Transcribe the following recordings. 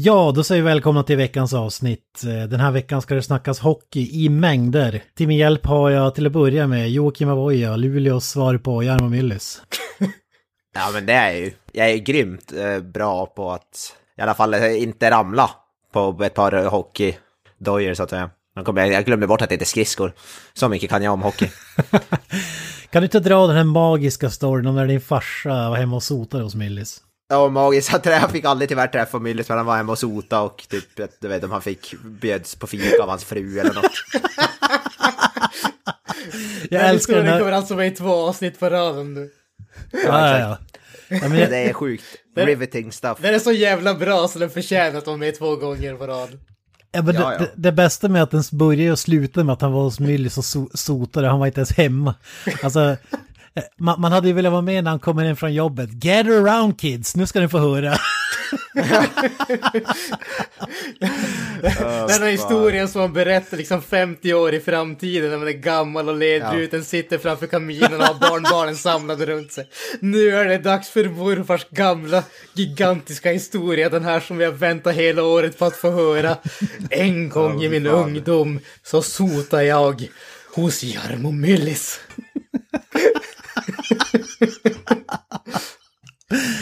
Ja, då säger vi välkomna till veckans avsnitt. Eh, Den här veckan ska det snackas hockey i mängder. Till min hjälp har jag till att börja med Joakim Avoya, Luleås svar på Jarmo Myllys. Ja men det är ju, jag är grymt eh, bra på att i alla fall eh, inte ramla på ett par hockeydojor så att säga. Jag, glömde bort att det heter skridskor. Så mycket kan jag om hockey. Kan du inte dra den här magiska storyn om när din farsa var hemma och sotade hos Millys? Ja, magiskt att jag fick aldrig tyvärr träffa Myllys men han var hemma och sota och typ, du vet om han fick bjöds på fika av hans fru eller något. Jag Den älskar den här... kommer alltså vara i två avsnitt på raden nu. Ja, ja, ja. ja men Det är sjukt. Riveting stuff. Den är så jävla bra så den förtjänar att vara med två gånger på rad. ja, men det, Ja, ja. Det, det bästa med att den börjar och slutar med att han var hos Millys och so, sotade, han var inte ens hemma. Alltså, man, man hade ju velat vara med när han kommer in från jobbet. Get around kids, nu ska ni få höra. Den här historien som man berättar liksom 50 år i framtiden när man är gammal och ledbruten, sitter framför kaminen och har barnbarnen samlade runt sig. Nu är det dags för morfars gamla gigantiska historia, den här som jag väntat hela året på att få höra. En gång i min ungdom så sotade jag hos Jarmo Myllys.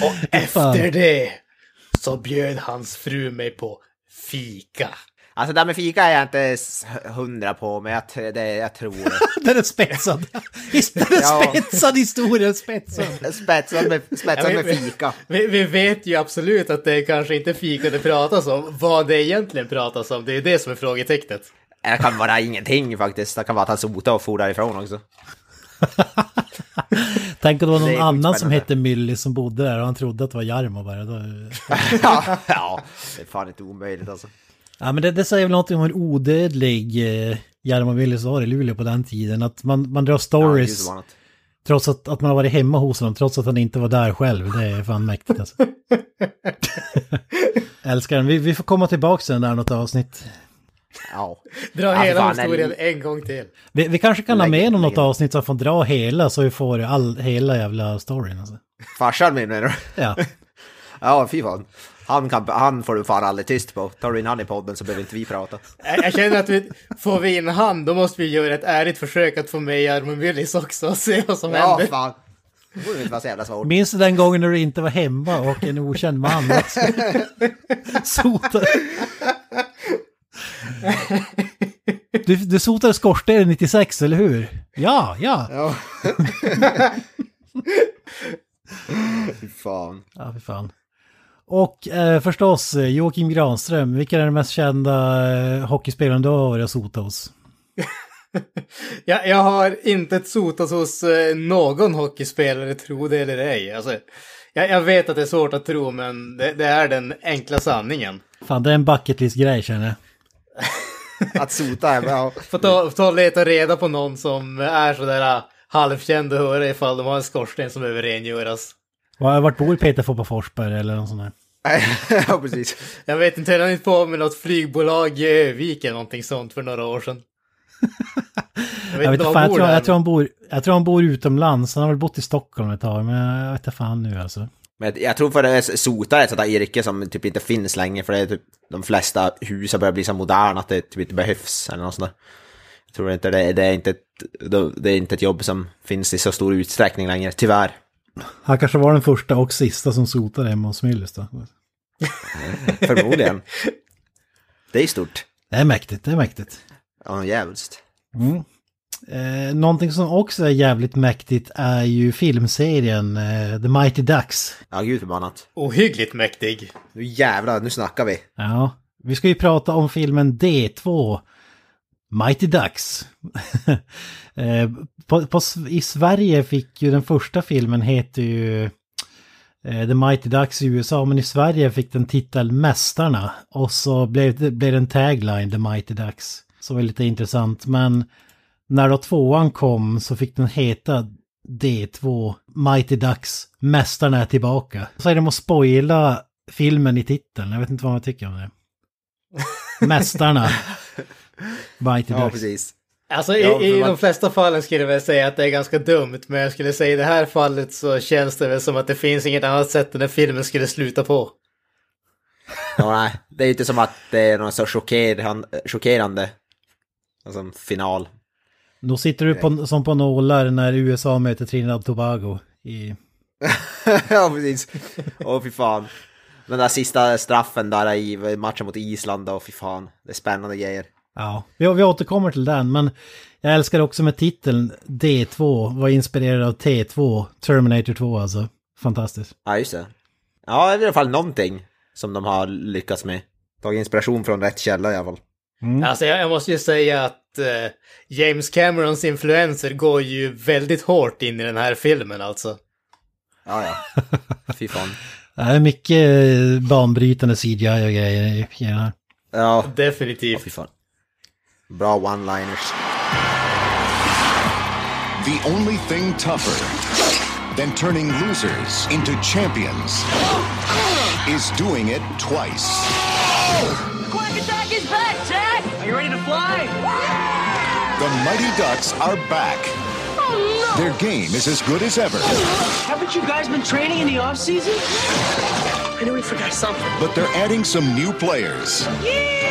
Och efter det så bjöd hans fru mig på fika. Alltså det här med fika är jag inte hundra på men jag, det, jag tror det. Den är spetsad. Den är Ja. spetsad historien, spetsad. Spetsad med, spetsad Ja, med fika. Vi, vi vet ju absolut att det är kanske inte fika det pratas om. Vad det egentligen pratas om, det är det som är frågetecknet. Det kan vara ingenting faktiskt. Det kan vara att han sotade och for därifrån också. Tänk om det var någon Det annan som hette Milly som bodde där och han trodde att det var Jarmo bara. Då... ja, ja, det är fan inte omöjligt alltså. Ja men det, det säger väl något om hur odödlig eh, Jarmo Willys var i Luleå på den tiden. Att man, man drar Ja, stories annat. trots att, att man har varit hemma hos honom, trots att han inte var där själv. Det är fan mäktigt alltså. Älskar den. Vi, vi får komma tillbaka till den där något avsnitt. Ja. Dra Ja, hela historien eller- en gång till. Vi, vi kanske kan ha Lägg- med honom något lägg- avsnitt så att får dra hela så vi får all, hela jävla storyn alltså. Farsan min menar du? Ja. Ja, fy fan. Han, kan, han får du fan aldrig tyst på. Tar du in han i podden så behöver inte vi prata. Jag, jag känner att vi, får vi in han, då måste vi göra ett ärligt försök att få med Jarmo Myllys också och se vad som Ja, händer. fan. Minns du den gången när du inte var hemma och en okänd man sotade? Du, du sotade skorstenen 96, eller hur? Ja, ja. Ja. Fy fan. Ja, fy fan. Och eh, förstås eh, Joakim Granström, vilken är den mest kända eh, hockeyspelaren du har varit och sotat hos? Jag, jag har inte sotat hos eh, någon hockeyspelare, tro det eller ej. Alltså, jag, jag vet att det är svårt att tro, men det, det är den enkla sanningen. Fan, det är en bucket list-grej känner jag. Att sota, ja. Får ta, ta och leta reda på någon som är sådär uh, halvkänd och höra ifall de har en skorsten som behöver rengöras. Var- Vart bor Peter Foppa Forsberg eller någon sån där? ja, precis. Jag vet inte, höll han inte på med något flygbolag i Övik eller någonting sånt för några år sedan? Jag Jag, vet fan, jag, bor tror, jag, tror han bor, jag tror han bor utomlands. Han har väl bott i Stockholm ett tag, men jag vet inte fan nu alltså. Men jag tror för det är sota är ett sånt där yrke som typ inte finns längre för det är typ de flesta hus har börjat bli så moderna att det typ inte behövs eller något sånt där. Jag tror inte det, det är inte ett, det är inte ett jobb som finns i så stor utsträckning längre, tyvärr. Han kanske var den första och sista som sotade hemma hos Myllys då. Förmodligen. Det är stort. Det är mäktigt, det är mäktigt. Ja, jävligt. Mm. Eh, någonting som också är jävligt mäktigt är ju filmserien eh, The Mighty Ducks. Ja, gud förbannat. Ohyggligt mäktig. Nu jävlar, nu snackar vi. Ja, vi ska ju prata om filmen D2, Mighty Ducks. eh, på, på, I Sverige fick ju den första filmen heter ju eh, The Mighty Ducks i USA, men i Sverige fick den titel Mästarna. Och så blev det, blev det en tagline, The Mighty Ducks. Som var lite intressant, men när då tvåan kom så fick den heta D2 Mighty Ducks Mästarna är tillbaka. Så är det att spoila filmen i titeln, jag vet inte vad man tycker om det. Mästarna. Mighty Ja, Ducks. precis. Alltså Ja, i, i man- de flesta fallen skulle jag väl säga att det är ganska dumt, men jag skulle säga i det här fallet så känns det väl som att det finns inget annat sätt den här filmen skulle sluta på. Ja, nej, det är ju inte som att det är något så chockerande, chockerande alltså, final. Då sitter du på, som på nålar när USA möter Trinidad och Tobago. I... ja, precis. Åh, fy fan. Den där sista straffen där i matchen mot Island, och fy fan. Det är spännande grejer. Ja, vi, vi återkommer till den, men jag älskar också med titeln D2, var inspirerad av T2, Terminator 2 alltså. Fantastiskt. Ja, just det. Ja, det är i alla fall någonting som de har lyckats med. Tagit inspiration från rätt källa i alla fall. Alltså jag, jag måste ju säga att eh, James Camerons influenser går ju väldigt hårt in i den här filmen alltså. Ja, ja. Fy fan. Det är mycket eh, banbrytande CGI och grejer i den här. Ja, Definitivt. fy fan. Bra one-liners. The only thing tougher than turning losers into champions is doing it twice. Quack Attack is back, Jack! Are you ready to fly? The Mighty Ducks are back. Oh, no. Their game is as good as ever, Haven't you guys been training in the off season? I know we forgot something. but they're adding some new players. Yeah!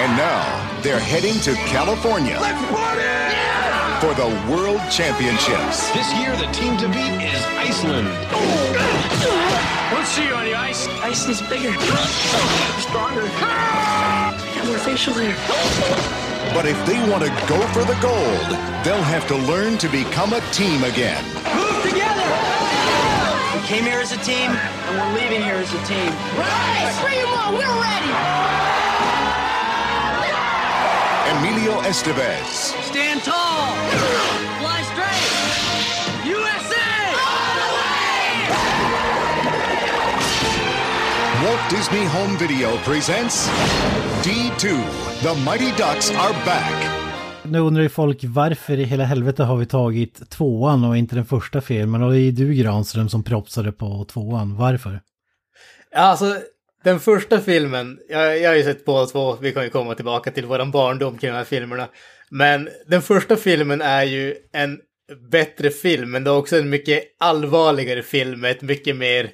And now they're heading to California for the World Championships. This year, the team to beat is Iceland. Let's see you on the ice. Ice is bigger, stronger, and more facial hair. But if they want to go for the gold, they'll have to learn to become a team again. Move together! We came here as a team, and we're leaving here as a team. Right! Bring them on! We're ready! Emilio Estevez, Stand tall! Fly straight! USA! Walt Disney Home Video presents D2. The Mighty Ducks are back. Nu undrar ju folk varför i hela helvete har vi tagit tvåan och inte den första filmen. Och det är du Granström som propsade på tvåan. Varför? Ja, Alltså, den första filmen, jag, jag har ju sett båda två, vi kan ju komma tillbaka till våran barndom kring de här filmerna. Men den första filmen är ju en bättre film, men det är också en mycket allvarligare film med ett mycket mer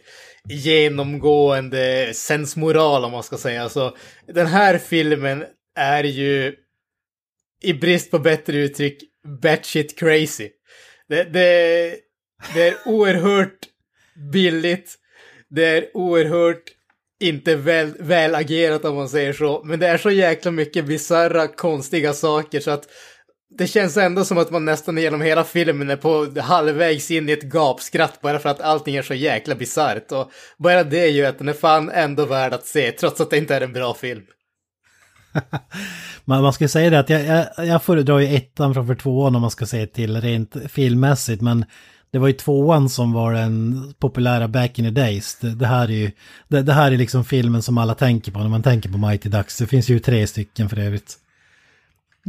genomgående sensmoral om man ska säga. Så den här filmen är ju, i brist på bättre uttryck, batshit crazy. Det, det, det är oerhört billigt. Det är oerhört inte väl, väl agerat om man säger så. Men det är så jäkla mycket bizarra, konstiga saker så att det känns ändå som att man nästan genom hela filmen är på halvvägs in i ett gapskratt bara för att allting är så jäkla bisarrt. Och bara det gör att den är fan ändå värd att se, trots att det inte är en bra film. Man, man ska säga det att jag, jag, jag föredrar ju ettan framför tvåan om man ska se till rent filmmässigt. Men det var ju tvåan som var den populära back in the days. Det, det här är ju det, det här är liksom filmen som alla tänker på när man tänker på Mighty Ducks. Det finns ju tre stycken för övrigt.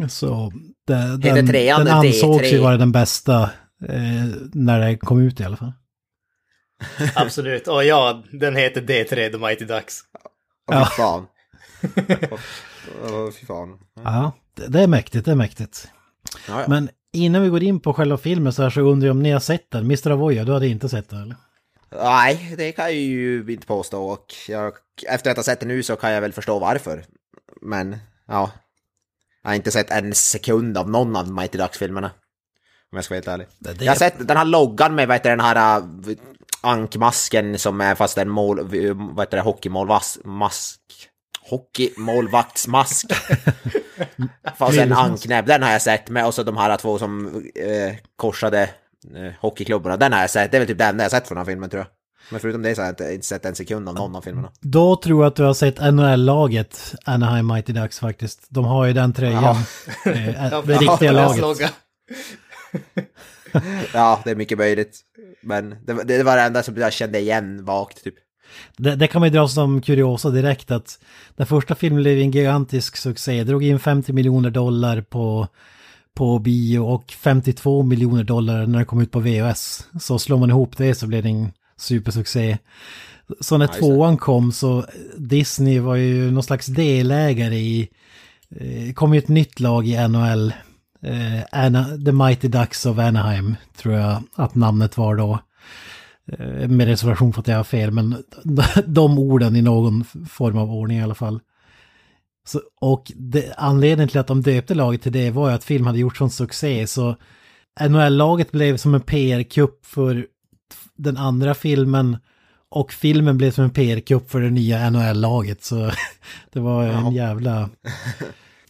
Så det, den, trean den ansågs D3? ju vara den bästa eh, när det kom ut i alla fall. Absolut. Och ja, den heter D3, The Mighty Ducks. Åh, fy fan. Åh, fy fan. Ja, det, det är mäktigt, det är mäktigt. Ja, ja. Men innan vi går in på själva filmen så här så undrar jag om ni har sett den. Mr. Avoya, du hade inte sett den eller? Nej, det kan jag ju inte påstå och jag, efter att ha sett det nu så kan jag väl förstå varför. Men, ja. Jag har inte sett en sekund av någon av Mighty Ducks-filmerna. Om jag ska vara helt ärlig. Det- det- Jag har sett den här loggan med, vad heter den här äh, ankmasken som är fast en mål, vad heter det, hockeymålvaks, Hockeymålvaktsmask. fast en anknäbb, den har jag sett med och så de här två som eh, korsade eh, hockeyklubborna. Den har jag sett, det är väl typ den jag har sett från den här filmen tror jag. Men förutom det så har jag inte, inte sett en sekund av någon av filmerna. Då tror jag att du har sett NHL-laget Anaheim Mighty Ducks faktiskt. De har ju den tröjan. Ja. Eh, det riktiga laget. ja, det är mycket möjligt. Men det, det var det enda som jag kände igen vagt typ. Det, det kan man ju dra som kuriosa direkt att den första filmen blev en gigantisk succé. Drog in 50 miljoner dollar på, på bio och 52 miljoner dollar när den kom ut på VHS. Så slår man ihop det så blir det en supersuccé. Så när det. tvåan kom så Disney var ju någon slags delägare i, eh, kom ju ett nytt lag i NHL. Eh, Ana, The Mighty Ducks of Anaheim tror jag att namnet var då. Eh, Med reservation för att jag har fel, men de orden i någon form av ordning i alla fall. Så, och det, anledningen till att de döpte laget till det var ju att film hade gjort sån succé, så NHL-laget blev som en PR-kupp för den andra filmen och filmen blev som en PR-kupp för det nya NHL-laget, så det var en jävla...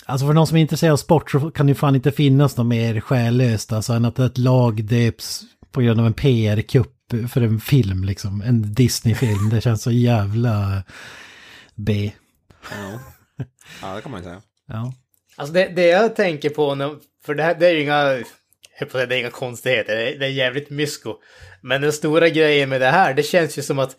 Alltså för någon som är intresserad av sport så kan det ju fan inte finnas något mer själlöst alltså än att ett lag döps på grund av en PR-kupp för en film liksom. En Disney-film. Det känns så jävla B. Ja, ja det kan man ju säga. Ja. Alltså det, det jag tänker på, när, för det här det är ju inga, det är inga konstigheter, det är, det är jävligt mysko. Men den stora grejen med det här, det känns ju som att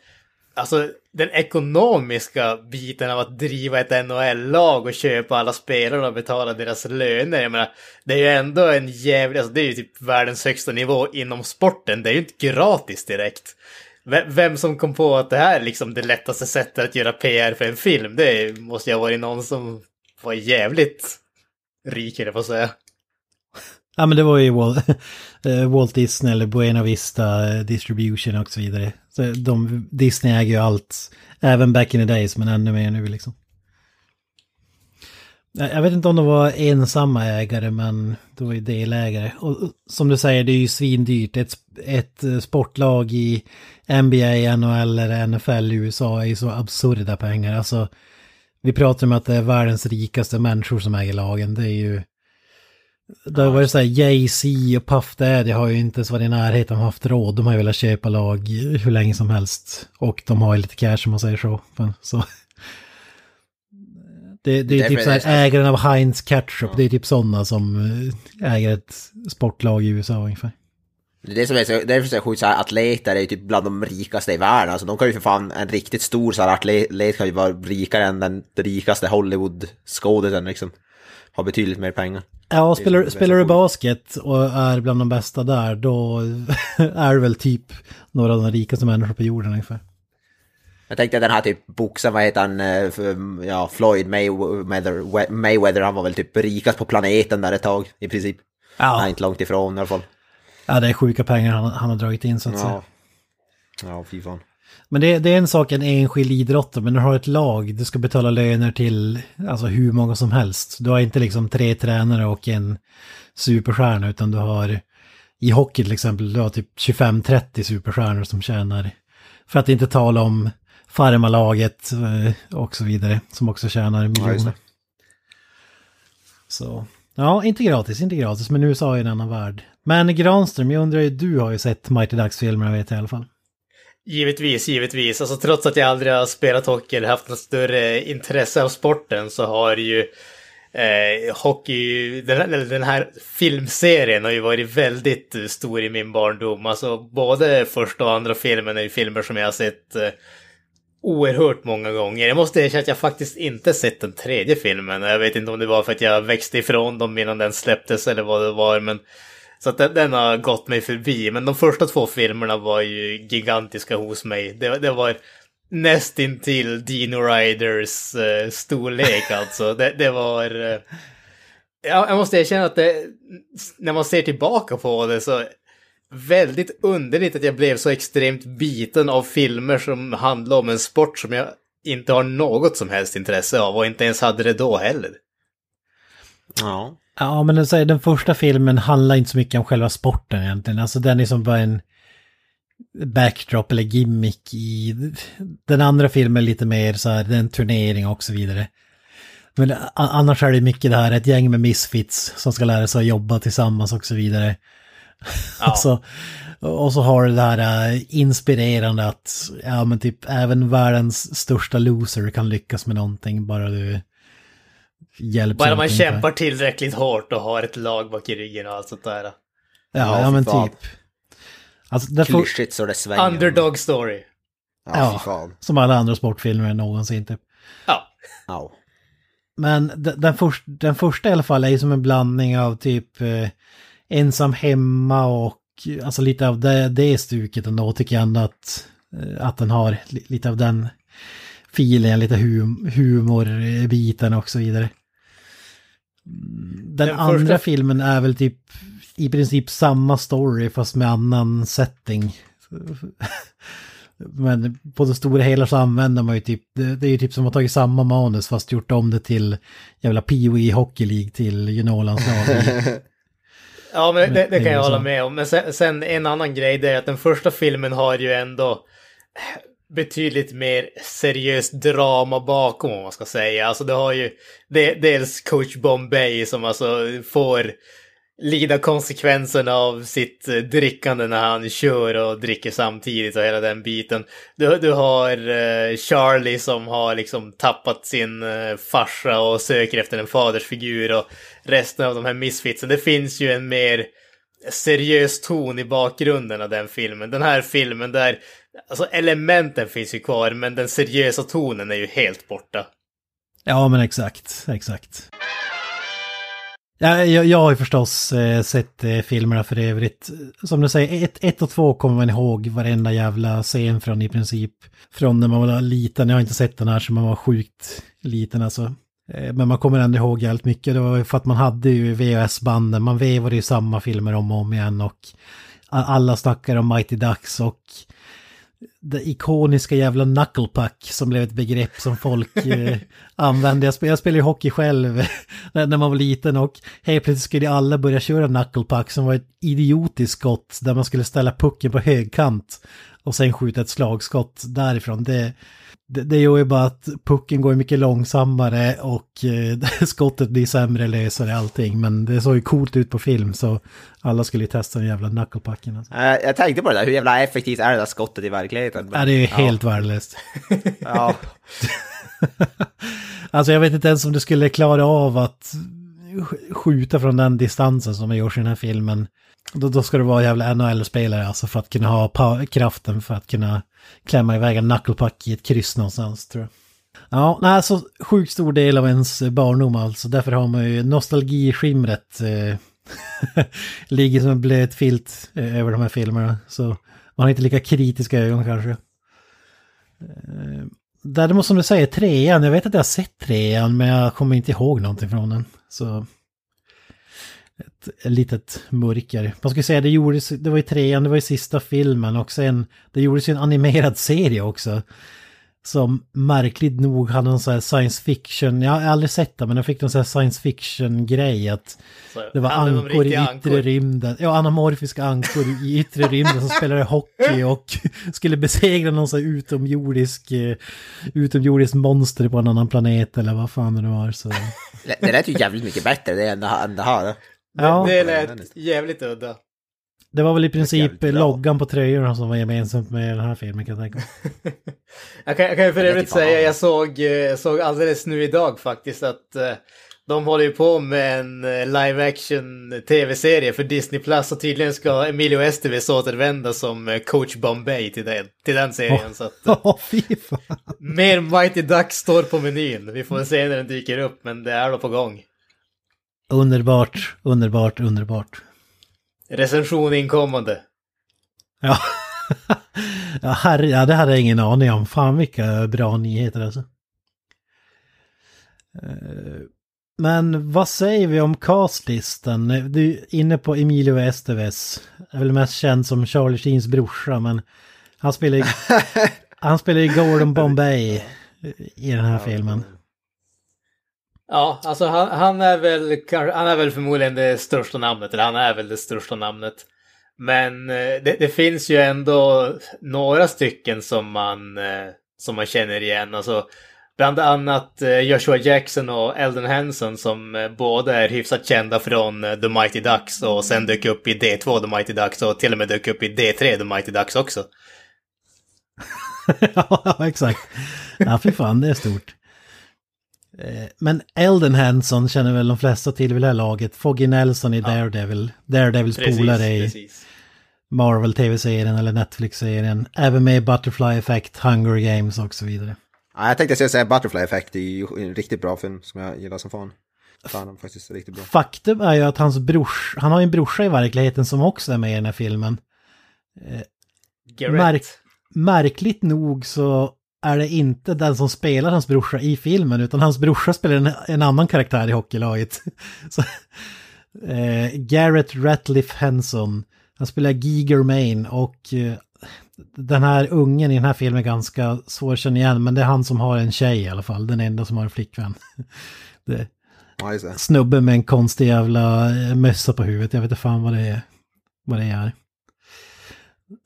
Alltså den ekonomiska biten av att driva ett NHL-lag och köpa alla spelare och betala deras löner. Jag menar, det är ju ändå en jävlig, alltså det är ju typ världens högsta nivå inom sporten. Det är ju inte gratis direkt. Vem som kom på att det här är liksom det lättaste sättet att göra PR för en film, det måste ju ha varit någon som var jävligt rik, eller vad säga ja men det var ju Walt, eh, Walt Disney eller Buena Vista eh, Distribution och så vidare. Så de, Disney äger ju allt, även back in the days men ännu mer nu liksom. Jag vet inte om de var ensamma ägare men de var ju delägare. Och som du säger, det är ju svindyrt. Ett, ett eh, sportlag i NBA, NHL eller NFL i USA är ju så absurda pengar. Alltså, vi pratar om att det är världens rikaste människor som äger lagen. Det är ju... Det har varit så här, Jay-Z och Puff Daddy har ju inte ens varit i närheten av haft råd. De har ju velat köpa lag hur länge som helst. Och de har ju lite cash om man säger så. Men, så. Det, det är typ så här, ägaren av Heinz Ketchup, det är typ sådana som eh, äger ett sportlag i USA ungefär. Det är det som är så, det är så sjukt så här, atleter är ju typ bland de rikaste i världen. Alltså de kan ju för fan, en riktigt stor så här atlet kan ju vara rikare än den rikaste Hollywood-skådisen liksom. Har betydligt mer pengar. Ja, är spelar, spelar du är basket och är bland de bästa där, då är du väl typ några av de rikaste människor på jorden ungefär. Jag tänkte den här typ boxaren, vad heter han, eh, ja, Floyd Mayweather, Mayweather, han var väl typ rikast på planeten där ett tag i princip. Ja. Nej, inte långt ifrån i alla fall. Ja, det är sjuka pengar han, han har dragit in så att säga. Ja, ja fy fan. Men det, det är en sak en enskild idrottare, men du har ett lag, du ska betala löner till alltså hur många som helst. Du har inte liksom tre tränare och en superstjärna, utan du har i hockey till exempel, du har typ 25-30 superstjärnor som tjänar. För att inte tala om farmalaget eh, och så vidare, som också tjänar miljoner. Så, ja, inte gratis, inte gratis, men USA är en annan värld. Men Granström, jag undrar ju, du har ju sett Mighty Ducks-filmerna vet jag i alla fall. Givetvis, givetvis. Alltså trots att jag aldrig har spelat hockey eller haft något större intresse av sporten så har ju eh, hockey, den, här- eller den här filmserien har ju varit väldigt stor i min barndom. Alltså både första och andra filmen är ju filmer som jag har sett eh, oerhört många gånger. Jag måste erkänna att jag faktiskt inte sett den tredje filmen. Jag vet inte om det var för att jag växte ifrån dem innan den släpptes eller vad det var, men så att den, den har gått mig förbi. Men de första två filmerna var ju gigantiska hos mig. Det, det var nästintill Dino Riders eh, storlek alltså. Det, det var... Eh, jag måste erkänna att det, när man ser tillbaka på det så väldigt underligt att jag blev så extremt biten av filmer som handlar om en sport som jag inte har något som helst intresse av och inte ens hade det då heller. Ja. Ja, men den, den första filmen handlar inte så mycket om själva sporten egentligen. Alltså den är som bara en backdrop eller gimmick i... Den andra filmen lite mer så här, det är en turnering och så vidare. Men annars är det mycket det här, ett gäng med misfits som ska lära sig att jobba tillsammans och så vidare. Ja. så, och så har det här äh, inspirerande att, ja men typ även världens största loser kan lyckas med någonting, bara du hjälps Bara man kämpar tillräckligt hårt och har ett lag bak i ryggen och allt sånt där. Ja, Ja, men fan. typ. Alltså, det får, Klyschigt så det svänger. Underdog story. Ja, Ja. som alla andra sportfilmer någonsin typ. Ja. Ja. Men den, den, först, den första i alla fall är ju som en blandning av typ eh, ensam hemma och alltså lite av det, det stuket ändå tycker jag ändå att, eh, att den har li, lite av den filen, lite hum, humorbiten och så vidare. Den, Den andra första- filmen är väl typ i princip samma story fast med annan setting. Men på det stora hela så använder man ju typ, det, är ju typ som att ha tagit samma manus fast gjort om det till jävla Pee Hockey League till juniorlandslag. Ja, men det, det kan jag hålla med om. Men sen, sen en annan grej det är att den första filmen har ju ändå betydligt mer seriöst drama bakom om man ska säga. Alltså det har ju de, dels coach Bombay som alltså får lida konsekvenserna av sitt eh, drickande när han kör och dricker samtidigt och hela den biten. Du, du har eh, Charlie som har liksom tappat sin eh, farsa och söker efter en fadersfigur och resten av de här misfitsen. Det finns ju en mer seriös ton i bakgrunden av den filmen. Den här filmen där, alltså elementen finns ju kvar men den seriösa tonen är ju helt borta. ja men exakt, exakt. Ja, jag, jag har ju förstås eh, sett eh, filmerna för övrigt. Som du säger, ett, ett och två kommer man ihåg varenda jävla scen från i princip. Från när man var liten, jag har inte sett den här som man var sjukt liten alltså. Eh, Men man kommer ändå ihåg jävligt mycket. Det var ju för att man hade ju VHS-banden, man vevade ju samma filmer om och om igen och alla snackar om Mighty Ducks och det ikoniska jävla knucklepuck som blev ett begrepp som folk eh, använde. Jag, spel, jag spelade ju hockey själv när, man var liten och helt plötsligt skulle alla börja köra knucklepuck som var ett idiotiskt skott där man skulle ställa pucken på högkant och sen skjuta ett slagskott därifrån. Det, det, det gör ju bara att pucken går mycket långsammare och eh, skottet blir sämre, lösare, allting. Men det såg ju coolt ut på film så alla skulle ju testa den jävla knucklepucken. Alltså. Eh, Jag tänkte på det där, hur jävla effektivt är det där skottet i verkligheten? Men- Ja, det är ju helt värdelöst. Ja. Alltså jag vet inte ens om du skulle klara av att sk- skjuta från den distansen som görs i den här filmen. Då, då ska du vara jävla NHL-spelare alltså för att kunna ha kraften för att kunna klämma iväg en knucklepuck i ett kryss någonstans tror jag. Ja, nej, så sjukt stor del av ens barndom alltså. Därför har man ju nostalgiskimret eh, ligger som en blöt filt eh, över de här filmerna. Så man har inte lika kritiska ögon kanske. Eh, Däremot som du säger, trean, jag vet att jag har sett trean men jag kommer inte ihåg någonting från den. Så ett, litet mörker. Man skulle säga det gjordes, det var ju trean, det var ju sista filmen och sen det gjordes ju en animerad serie också. Som märkligt nog hade en sån här science fiction, jag har aldrig sett det men jag fick någon sån här science fiction grej att Så, det var ankor i yttre ankor? rymden. Ja, anamorfiska ankor i yttre rymden som spelade hockey och skulle besegra någon sån här utomjordisk, eh, utomjordisk monster på en annan planet eller vad fan det nu var. Så. Det- lät ju jävligt mycket bättre det än det här. Ja, Det lät jävligt udda. det var väl i princip loggan på tröjorna som var gemensamt med den här filmen kan jag tänka mig. Jag kan, jag kan ju för Det övrigt typ säga, jag såg, eh, jag såg alldeles nu idag faktiskt att eh, de håller ju på med en eh, live action tv-serie för Disney Plus och tydligen ska Emilio Estevez återvända som coach Bombay till den, till den serien. Så att, fy fan. mer Mighty Ducks står på menyn. Vi får se när den dyker upp, men det är då på gång. Underbart, underbart, underbart. Recension inkommande. Ja. ja, herre, ja, det hade jag ingen aning om. Fan vilka bra nyheter alltså. Eh, Men vad säger vi om castlistan? Du är inne på Emilio Estevez. Är väl mest känd som Charlie Sheens brorsa, men han spelar ju, han spelar ju Gordon Bombay i den här filmen. Ja, alltså han, han, är väl, han är väl förmodligen det största namnet, eller han är väl det största namnet. Men eh, det, det finns ju ändå några stycken som man, eh, som man känner igen. Alltså, bland annat eh, Joshua Jackson och Eldon Henson som båda är hyfsat kända från The Mighty Ducks och sen dök upp i D2 The Mighty Ducks och till och med dök upp i D3 The Mighty Ducks också. ja, exakt. Ja, fy fan, det är stort. Eh, Men Eldon Hanson känner väl de flesta till vid det här laget. Foggy Nelson i Daredevil. Daredevils Precis, polare i precis. Marvel-tv-serien eller Netflix-serien. Även med Butterfly Effect, Hunger Games och så vidare. Ja, jag tänkte säga Butterfly Effect, det är ju en riktigt bra film som jag gillar som fan. Fan, faktiskt riktigt bra. Faktum är ju att hans brors, han har ju en brorsa i verkligheten som också är med i den här filmen. Garrett. Märk, märkligt nog så är det inte den som spelar hans brorsa i filmen, utan hans brorsa spelar en, en annan karaktär i hockeylaget. Så, eh, Garrett Ratliff Henson, han spelar Giger Main och eh, den här ungen i den här filmen är ganska svår att känna igen, men det är han som har en tjej i alla fall, den enda som har en flickvän. Det, Ja, just det. snubbe med en konstig jävla eh, mössa på huvudet. Jag vet inte fan vad det är. Vad det är.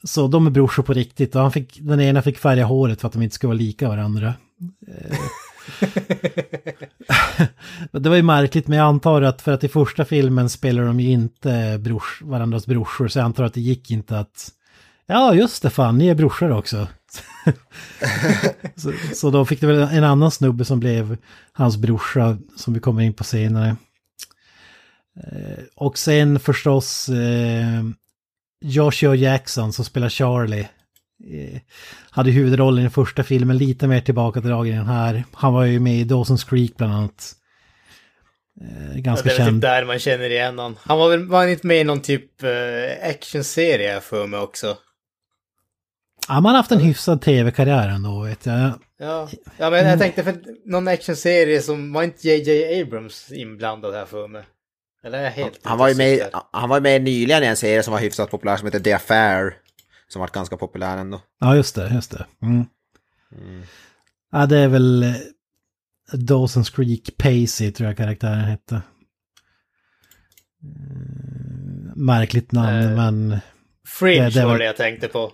Så de är brorsor på riktigt och han fick, den ena fick färga håret för att de inte skulle vara lika varandra. Eh. Det var ju märkligt men jag antar att för att i första filmen spelar de ju inte brors, varandras brorsor så jag antar att det gick inte att Ja just det fan, ni är brorsor också. så, så då fick det väl en annan snubbe som blev hans brorsa som vi kommer in på senare. Eh, och sen förstås eh, Joshua Jackson som spelar Charlie. Eh, hade huvudrollen i första filmen, lite mer tillbakadragen i den här. Han var ju med i Dawson's Creek bland annat. Eh, Ja, ganska det är väl känd. typ där man känner igen honom. Han var väl var han inte med i någon typ uh, actionserie för mig också? Ja, man har haft en hyfsad tv-karriär ändå vet jag. Ja, ja men jag tänkte för någon actionserie som var inte JJ Abrams inblandad här för mig. Eller är jag helt Han var ju med, han var ju med nyligen i en serie som var hyfsat populär som heter The Affair. Som varit ganska populär ändå. Ja, just det, just det. Mm. Ja, det är väl eh, Dawson's Creek Pacey tror jag karaktären hette. Eh, Märkligt namn, Eh, men... Fringe det- det var var- det jag tänkte på.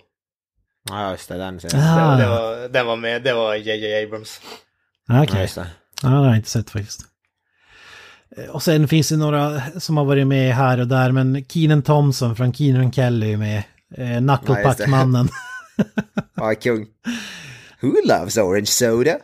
Ja, just det, den serien. Ah, Det, det var, den var med, det var JJ Abrams. okej. Ja, just det. Ja, det har jag inte sett faktiskt. Eh, Och sen finns det några som har varit med här och där, men Keenan Thompson från Keenan Kelly är med. Eh, Knucklepuck-mannen. Ja, kung. Who loves orange soda?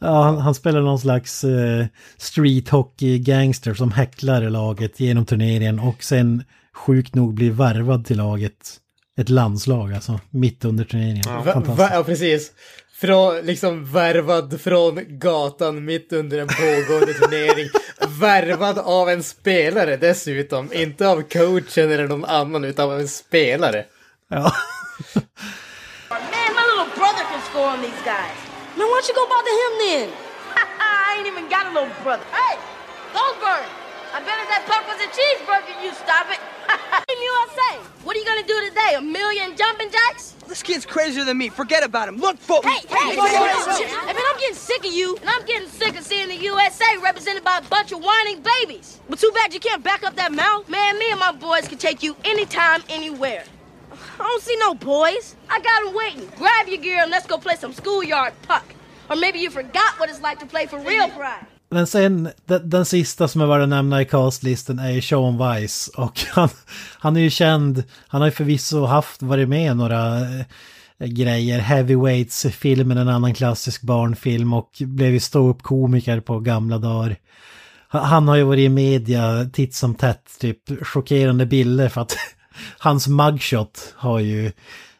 Ja, han, han spelar någon slags eh, street hockey gangster som häcklar laget genom turneringen och sen sjukt nog blir värvad till laget. Ett landslag alltså, mitt under turneringen. Fantastiskt. va, ja, precis. Från, liksom värvad från gatan mitt under en pågående turnering. värvad av en spelare dessutom. Inte av coachen eller någon annan, utan av en spelare. Ja. Man, my little brother can score on these guys. Man, why don't you go bother him then? I ain't even got a little brother. Hey, Goldberg! I bet if that puck was a cheeseburger, you stop it. Team USA! What are you gonna do today? A million jumping jacks? This kid's crazier than me. Forget about him. Look for Hey, hey, hey, hey, hey, man, I'm getting sick of you, and I'm getting sick of seeing the USA represented by a bunch of whining babies. But too bad you can't back up that mouth. Man, me and my boys can take you anytime, anywhere. I don't see no boys. I got them waiting. Grab your gear and let's go play some schoolyard puck. Or maybe you forgot what it's like to play for real pride. Men sen, den, den sista som jag värd att nämna i castlisten är ju Sean Weiss. Och han, han är ju känd, han har ju förvisso haft, varit med i några eh, grejer. Heavyweights-filmen, en annan klassisk barnfilm och blev ju ståuppkomiker på gamla dagar. Han har ju varit i media titt som tätt, typ chockerande bilder för att hans mugshot har ju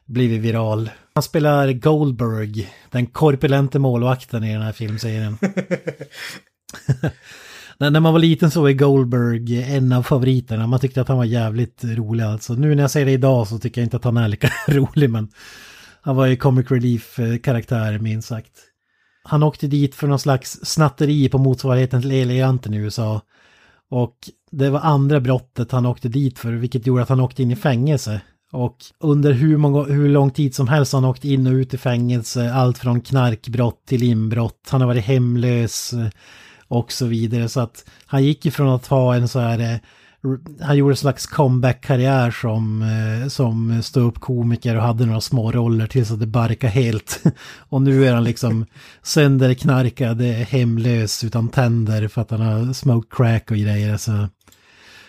blivit viral. Han spelar Goldberg, den korpulente målvakten i den här filmserien. när, man var liten så var Goldberg en av favoriterna. Man tyckte att han var jävligt rolig alltså. Nu när jag ser det idag så tycker jag inte att han är lika rolig men han var ju comic relief-karaktär eh, minst sagt. Han åkte dit för någon slags snatteri på motsvarigheten till Eleganten i USA. Och det var andra brottet han åkte dit för, vilket gjorde att han åkte in i fängelse. Och under hur, många, hur lång tid som helst har han åkt in och ut i fängelse, allt från knarkbrott till inbrott. Han har varit hemlös och så vidare. Så att han gick ifrån att ha en så här... eh, Han gjorde en slags comeback-karriär som, eh, som ståuppkomiker och hade några små roller tills att det barkade helt. Och nu är han liksom sönderknarkad, eh, hemlös utan tänder för att han har smoked crack och grejer. Så,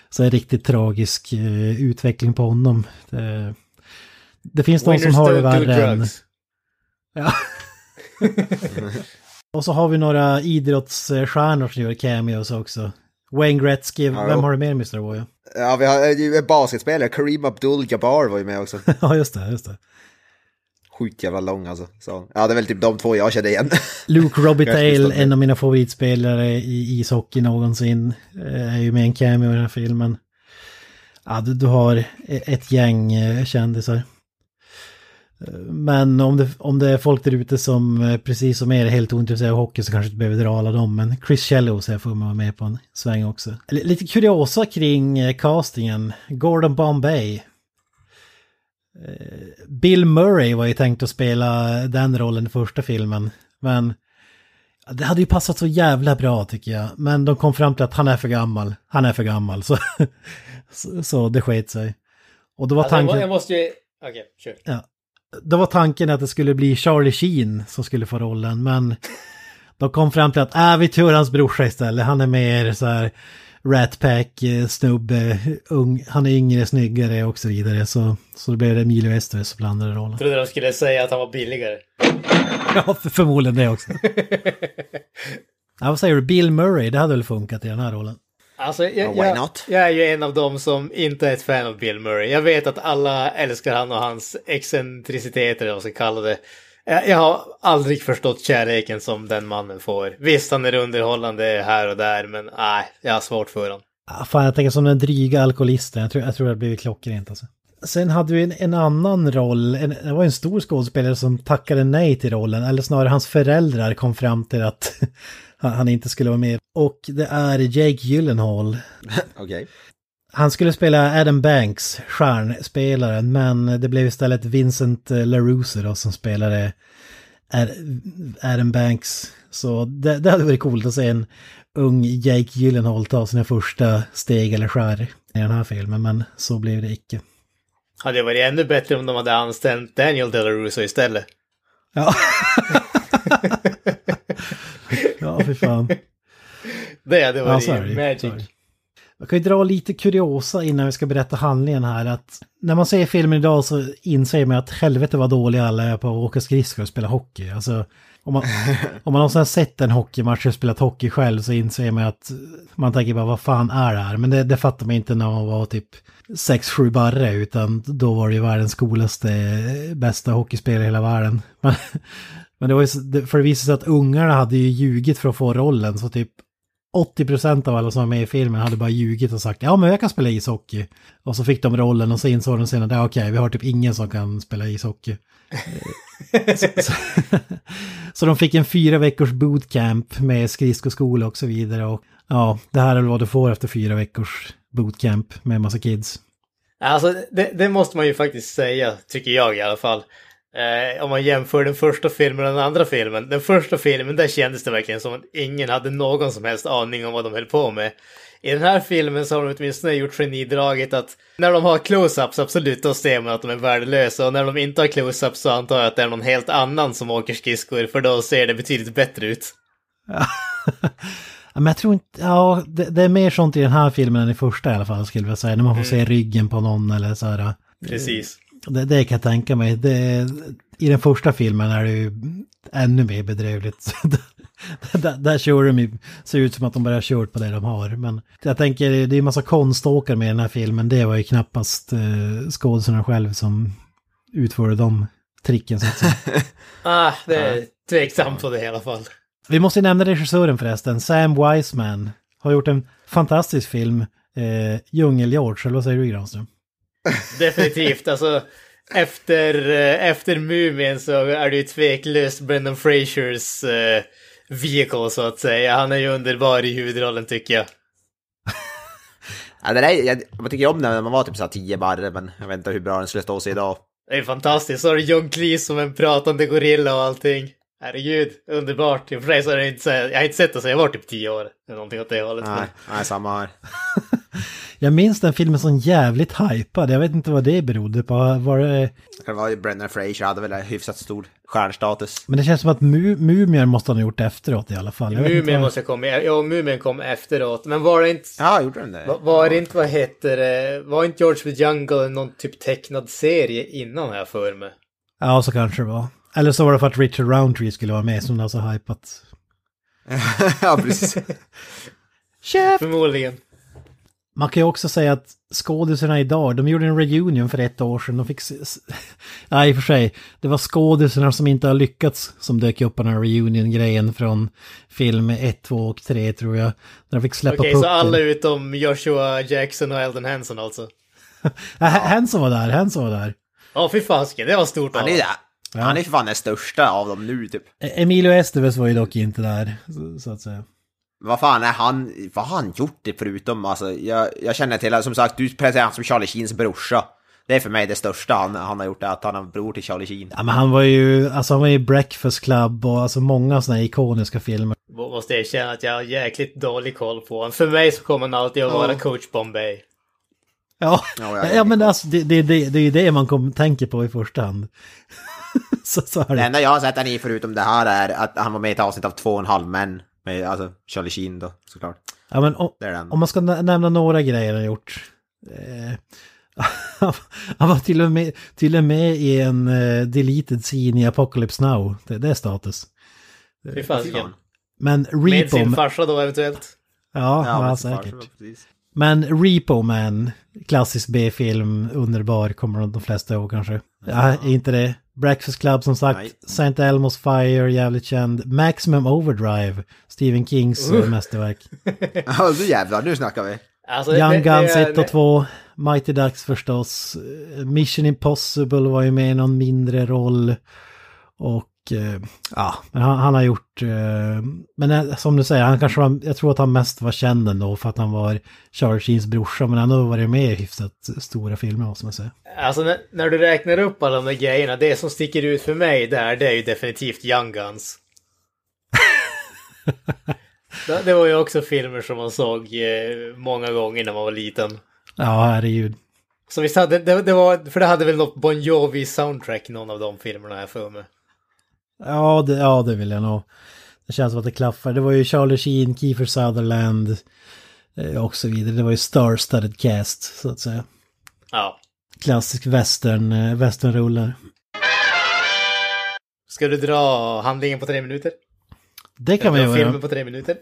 så en riktigt tragisk utveckling på honom. Det, det finns de som har det värre än... Ja. Och så har vi några idrottsstjärnor som gör cameos också. Wayne Gretzky, vem har du mer Mr. Boy? Ja, vi har ju en basketspelare, Kareem Abdul-Jabbar var ju med också. ja, just det, just det. Sjukt jävla lång alltså. Så, ja, det är väl typ de två jag kände igen. Luke Robitaille, en av mina favoritspelare i ishockey någonsin, eh, är ju med en cameo i den här filmen. Ja, du, du har ett gäng eh, kändisar. Men om det, om det är folk där ute som eh, precis som er är helt ointresserade av hockey så kanske inte behöver dra alla dem. Men Chris Shello så jag får vara med på en sväng också. Lite kuriosa kring castingen. Gordon Bombay. Bill Murray var ju tänkt att spela den rollen i första filmen. Men det hade ju passat så jävla bra tycker jag. Men de kom fram till att han är för gammal. Han är för gammal. Så, så, så det sket sig. Och då var alltså, tanken... Jag måste ju... Okej, okay, kör. Ja. Då var tanken att det skulle bli Charlie Sheen som skulle få rollen. Men de kom fram till att äh, vi tar hans brorsa istället. Han är mer så här Rat Pack, snubbe, ung, han är yngre, snyggare och så vidare. Så, så då blev det Emilio Estevez som blandade rollen. Jag trodde de skulle säga att han var billigare. ja, för, förmodligen det också. ja, vad säger du? Bill Murray, det hade väl funkat i den här rollen? Alltså, jag, jag, jag, är ju en av dem som inte är ett fan av Bill Murray. Jag vet att alla älskar han och hans excentriciteter, eller vad man ska kalla det. Jag har aldrig förstått kärleken som den mannen får. Visst, han är underhållande här och där, men nej, jag har svårt för honom. Ah, fan, jag tänker som den dryga alkoholisten. Jag tror, jag tror det har blivit klockrent alltså. Sen hade vi en, en annan roll, en, det var en stor skådespelare som tackade nej till rollen, eller snarare hans föräldrar kom fram till att han inte skulle vara med. Och det är Jake Gyllenhaal. Okay. Han skulle spela Adam Banks, stjärnspelaren, men det blev istället Vincent LaRusso då som spelade Adam Banks. Så det, det hade varit coolt att se en ung Jake Gyllenhaal ta sina första steg eller skär i den här filmen, men så blev det icke. Hade det varit ännu bättre om de hade anställt Daniel DeLaRusso istället. Ja. ja, för fan. Det hade varit ja, sorry, magic. Sorry. Jag kan ju dra lite kuriosa innan vi ska berätta handlingen här. Att när man ser filmen idag så inser man att helvete vad dåliga alla är på att åka skridskor och spela hockey. Alltså, om man, om man någonsin har sett en hockeymatch och spelat hockey själv så inser man att man tänker bara vad fan är det här? Men det, det fattar man inte när man var typ 6-7 barre utan då var det ju världens coolaste, bästa hockeyspelare i hela världen. Men, men det var ju, för det visade sig att ungarna hade ju ljugit för att få rollen så typ 80% av alla som var med i filmen hade bara ljugit och sagt ja men jag kan spela ishockey. Och så fick de rollen och så insåg de sen att okej vi har typ ingen som kan spela ishockey. så, så, så, de fick en fyra veckors bootcamp med skridskoskola och så vidare. Och ja, det här är vad du får efter fyra veckors bootcamp med massa kids. Alltså det, det måste man ju faktiskt säga, tycker jag i alla fall. Eh, om man jämför den första filmen och den andra filmen. Den första filmen, där kändes det verkligen som att ingen hade någon som helst aning om vad de höll på med. I den här filmen så har de åtminstone gjort genidraget att när de har close-ups, absolut, då ser man att de är värdelösa. Och när de inte har close-ups så antar jag att det är någon helt annan som åker skridskor, för då ser det betydligt bättre ut. Ja. Men jag tror inte, ja, det, det, är mer sånt i den här filmen än i första i alla fall skulle jag säga. När man får mm. se ryggen på någon eller så här. Precis. Det, det kan jag tänka mig. Det, I den första filmen är det ju ännu mer bedrövligt. där, där kör de ju, ser ut som att de bara har kört på det de har. Men jag tänker, det är en massa konståkare med i den här filmen. Det var ju knappast eh, skådespelarna själv som utförde de tricken så att säga. ah, det är tveksamt på det i alla fall. Vi måste nämna regissören förresten, Sam Wiseman. Har gjort en fantastisk film, eh, Djungel-George, eller vad säger du Granström? Definitivt, alltså efter, eh, efter Mumien så är det ju tveklöst Brendan Frasers uh, vehicle så att säga. Han är ju underbar i huvudrollen tycker jag. ja, det där, jag, man tycker om den när man var typ såhär 10 barre, men jag vet inte hur bra den skulle stå sig idag. Det är fantastiskt, så har du John Cleese som en pratande gorilla och allting. Herregud, underbart. Så är inte jag har inte sett det så jag var typ 10 år. Eller någonting åt det hållet. Nej, nej samma här. Jag minns den filmen som jävligt hypad. Jag vet inte vad det berodde på. Var det... Det var ju Brendan Fraser hade väl hyfsat stor stjärnstatus. Men det känns som att Mu Mumien måste ha gjort efteråt i alla fall. Mumien måste ha kommit, ja Mumien kom efteråt. Men var det inte... Ja, gjorde den det? Var, var det inte, vad heter det, var inte George the Jungle någon typ tecknad serie innan här för mig? Ja, så kanske det var. Eller så var det för att Richard Roundtree skulle vara med som det var så hypat. ja, precis. Chef! Förmodligen. Man kan ju också säga att skådisarna idag, de gjorde en reunion för ett år sedan. De fick... Nej, i och för sig. Det var skådisarna som inte har lyckats som dök upp på den här reunion-grejen från film 1, 2 och 3 tror jag. Där de fick släppa Okej, pucken. så alla utom Joshua Jackson och Eldon Henson alltså? Hanson var där, Hanson var där. Ja, fy fasiken, det var stort Han är där. Han är för fan den största av dem nu typ. E- Emilio Estevez var ju dock inte där, så- så att säga. Vad fan är han, vad har han gjort det förutom, alltså jag, jag känner till, som sagt, du presenterar honom som Charlie Sheens brorsa. Det är för mig det största han, han har gjort, det, att han är bror till Charlie Sheen. Ja, men han var ju, alltså han var ju i Breakfast Club och alltså många sådana ikoniska filmer. Måste erkänna att jag har jäkligt dålig koll på honom. För mig så kommer han alltid att vara coach Bombay. Ja, Ja, ja, är men alltså det, det, det, det är ju det man kom, tänker på i första hand. så, så är Det det. enda jag har sett han i förutom det här är att han var med i ett avsnitt av Två och en halv män. Med alltså Charlie Sheen då, såklart. Ja, men om, Det är den. om man ska nä- nämna några grejer han gjort. Eh, han var till och, med, till och med i en eh, deleted scene i Apocalypse Now. Det, det är status. Fy fan. Men Med sin Repo... farsa då eventuellt. Ja, ja, men säkert. farsa. Men Repo Man, klassisk B-film, underbar, kommer de flesta ihåg kanske. Ja, är inte det? Breakfast Club som sagt, Nej. St. Elmos Fire, jävligt känd. Maximum Overdrive, Stephen Kings uh. mästerverk. Ja, du jävlar, nu snackar vi. Alltså, Young det- Guns är- 1 och 2, Mighty Ducks förstås. Eh, Mission Impossible var ju med i någon mindre roll. Och ja, men han, han har gjort, eh, men eh, som du säger, han kanske var, jag tror att han mest var känd ändå för att han var Charlie Sheens brorsa, men han har varit med i hyfsat stora filmer måste man säga. Alltså när, när du räknar upp alla de där grejerna, det som sticker ut för mig där, det är ju definitivt Young Guns. det, det var ju också filmer som man såg eh, många gånger när man var liten. Ja, herregud. Så visst hade, det, det var, för det hade väl något Bon Jovi soundtrack någon av de filmerna här för mig. Ja det, ja, det vill jag nog. Det känns som att det klaffar. Det var ju Charlie Sheen, Kiefer Sutherland eh, och så vidare. Det var ju star-studded cast, så att säga. Ja. Klassisk western, eh, westernrulle. Ska du dra handlingen på tre minuter? Det kan vi Dra filmen göra. på tre minuter?